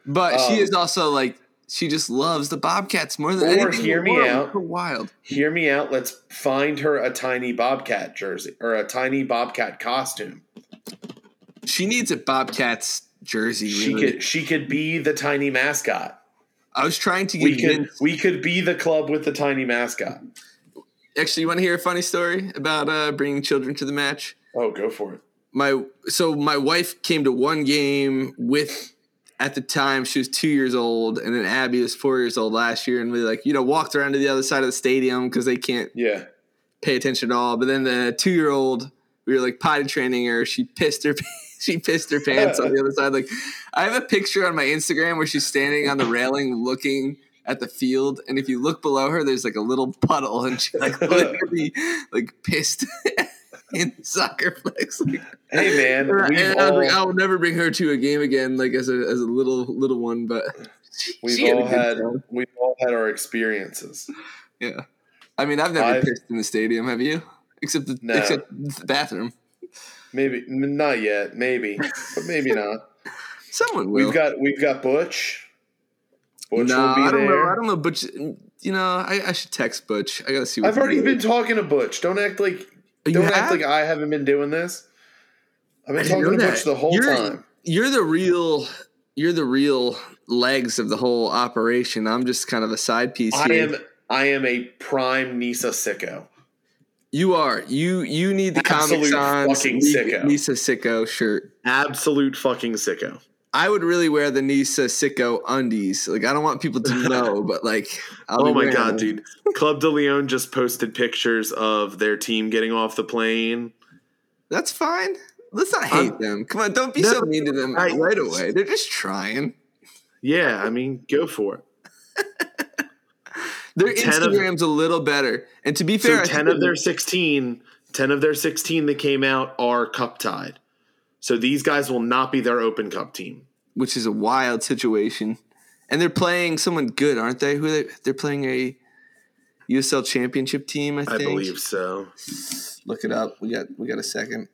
But she Um, is also like she just loves the Bobcats more than Or hear me out. Wild. Hear me out. Let's find her a tiny Bobcat jersey or a tiny Bobcat costume. She needs a Bobcats jersey. She really. could she could be the tiny mascot. I was trying to get We could we could be the club with the tiny mascot. Actually, you want to hear a funny story about uh, bringing children to the match? Oh, go for it. my so my wife came to one game with at the time she was two years old and then abby was four years old last year and we like you know walked around to the other side of the stadium because they can't Yeah. pay attention at all but then the two year old we were like potty training her she pissed her she pissed her pants on the other side like i have a picture on my instagram where she's standing on the railing looking at the field and if you look below her there's like a little puddle and she like literally like pissed in soccer flex like, Hey man, and I was all, like, I'll never bring her to a game again, like as a as a little little one. But we've she all had time. we've all had our experiences. yeah. I mean, I've never I've- pissed in the stadium. Have you? Except the No. except the bathroom. Maybe not yet, maybe, but maybe not. Someone will. We've got we've got Butch. Butch no, will be I don't there. know. I don't know. Butch. You know, I, I should text Butch. I gotta see. What I've already been talking to Butch. Don't act like You don't act like I haven't been doing this. I've been talking to know Butch the whole You're- time. You're the real. You're the real legs of the whole operation. I'm just kind of a side piece. I here. am I am a prime Nisa sicko. You are. You you need the Absolute fucking sicko. Nisa Sicko shirt. Absolute fucking sicko. I would really wear the Nisa Sicko undies. Like I don't want people to know, but like I'll oh my god, them. dude! Club de Lyon just posted pictures of their team getting off the plane. That's fine. Let's not hate I'm- them. Come on, don't be No, so mean to them I- right away. They're just trying. Yeah, I mean, go for it. Their 10 of- Instagram's a little better. And to be fair, So ten of their 16, 10 of their sixteen that came out are cup tied. So these guys will not be their Open Cup team. which is a wild situation. And they're playing someone good, aren't they? Who they they're playing a USL championship team, I think. I believe so. Look it up. We got we got a second.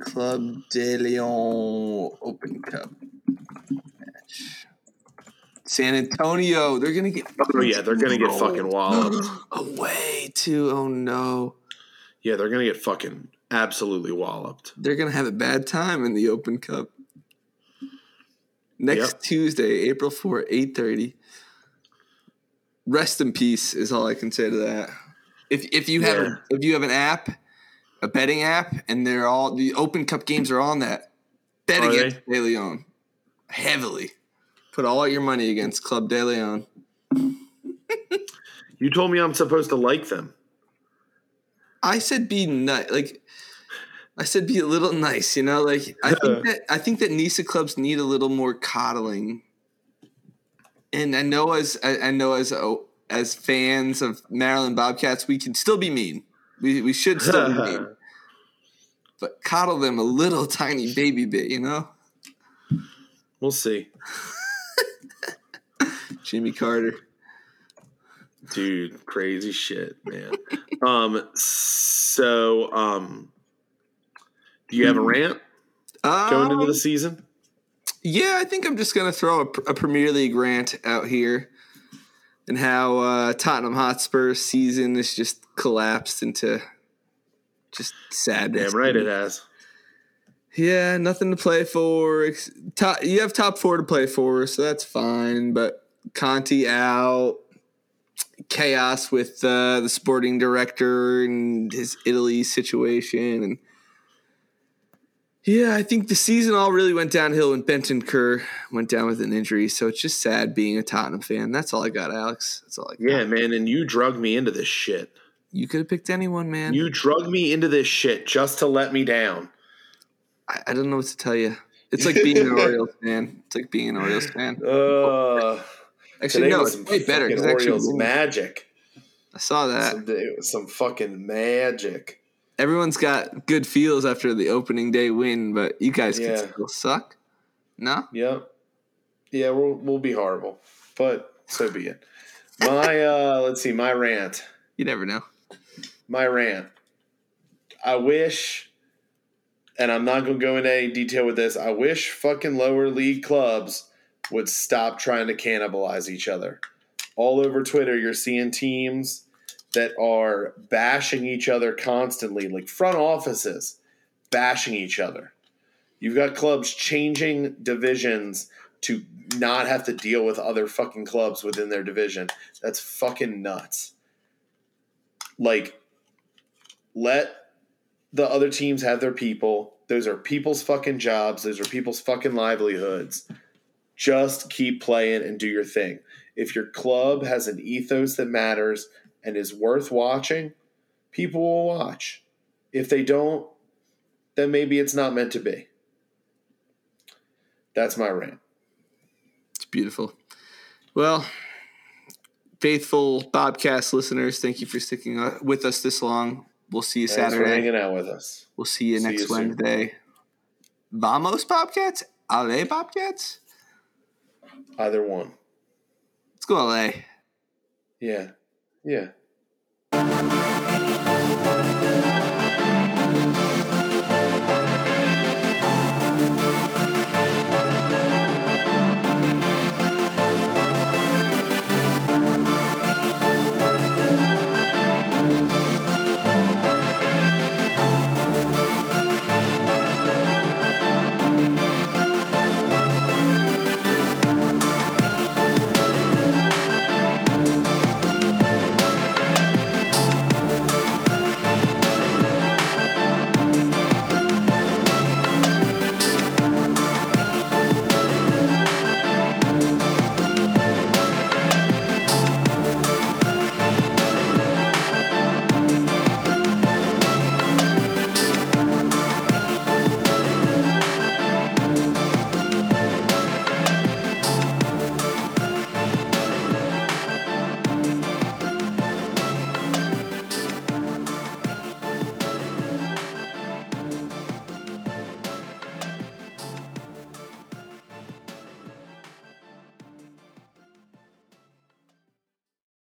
Club de Lyon Open Cup match. San Antonio. They're gonna get. Oh yeah, they're gonna get fucking walloped. away too. Oh no, Yeah, they're gonna get fucking absolutely walloped. they're gonna have a bad time in the Open Cup. Next Yep. Tuesday, April 4, eight thirty. Rest in peace is all I can say to that. If if you have Yeah. a, if you have an app, a betting app, and they're all the Open Cup games are on that, bet Are against De Lyon heavily. Put all your money against Club De Lyon. You told me I'm supposed to like them. I said be nice. Like I said, be a little nice. You know, like I think that I think that Nisa clubs need a little more coddling. And I know as I, I know as oh, as fans of Maryland Bobcats, we can still be mean. We we should still be mean, but coddle them a little tiny baby bit. You know, We'll see. Jimmy Carter. Dude, crazy shit, man. um so um do you have a rant going into Um, the season? Yeah, I think I'm just going to throw a, a Premier League rant out here and how uh, Tottenham Hotspur season has just collapsed into just sadness. Damn right it has. Yeah, nothing to play for. Top, you have top four to play for, so that's fine. But Conte out, chaos with uh, the sporting director and his Italy situation, and yeah, I think the season all really went downhill when Bentancur went down with an injury. So it's just sad being a Tottenham fan. That's all I got, Alex. That's all I got. Yeah, man, and you drug me into this shit. You could have picked anyone, man. You drug me into this shit just to let me down. I, I don't know what to tell you. It's like being an Orioles fan. It's like being an Orioles fan. Uh, Actually, today no, it's way better. It's actually Orioles won. magic. I saw that. Some, it was some fucking magic. Everyone's got good feels after the opening day win, but you guys Yeah. can still suck. No, Yep. Yeah, we'll we'll be horrible, but so be it. My uh, let's see, my rant. you never know. my rant. I wish, and I'm not going to go into any detail with this. I wish fucking lower league clubs would stop trying to cannibalize each other. All over Twitter, you're seeing teams that are bashing each other constantly, like front offices bashing each other. You've got clubs changing divisions to not have to deal with other fucking clubs within their division. That's fucking nuts. Like, let the other teams have their people. Those are people's fucking jobs. Those are people's fucking livelihoods. Just keep playing and do your thing. If your club has an ethos that matters and is worth watching, people will watch. If they don't, then maybe it's not meant to be. That's my rant. It's beautiful. Well, faithful Bobcast listeners, thank you for sticking with us this long. We'll see you Thanks Saturday. for hanging out with us. We'll see you See next you soon. Wednesday. Vamos Bobcats? LA Bobcats? Either one. Let's go LA. Yeah. Yeah.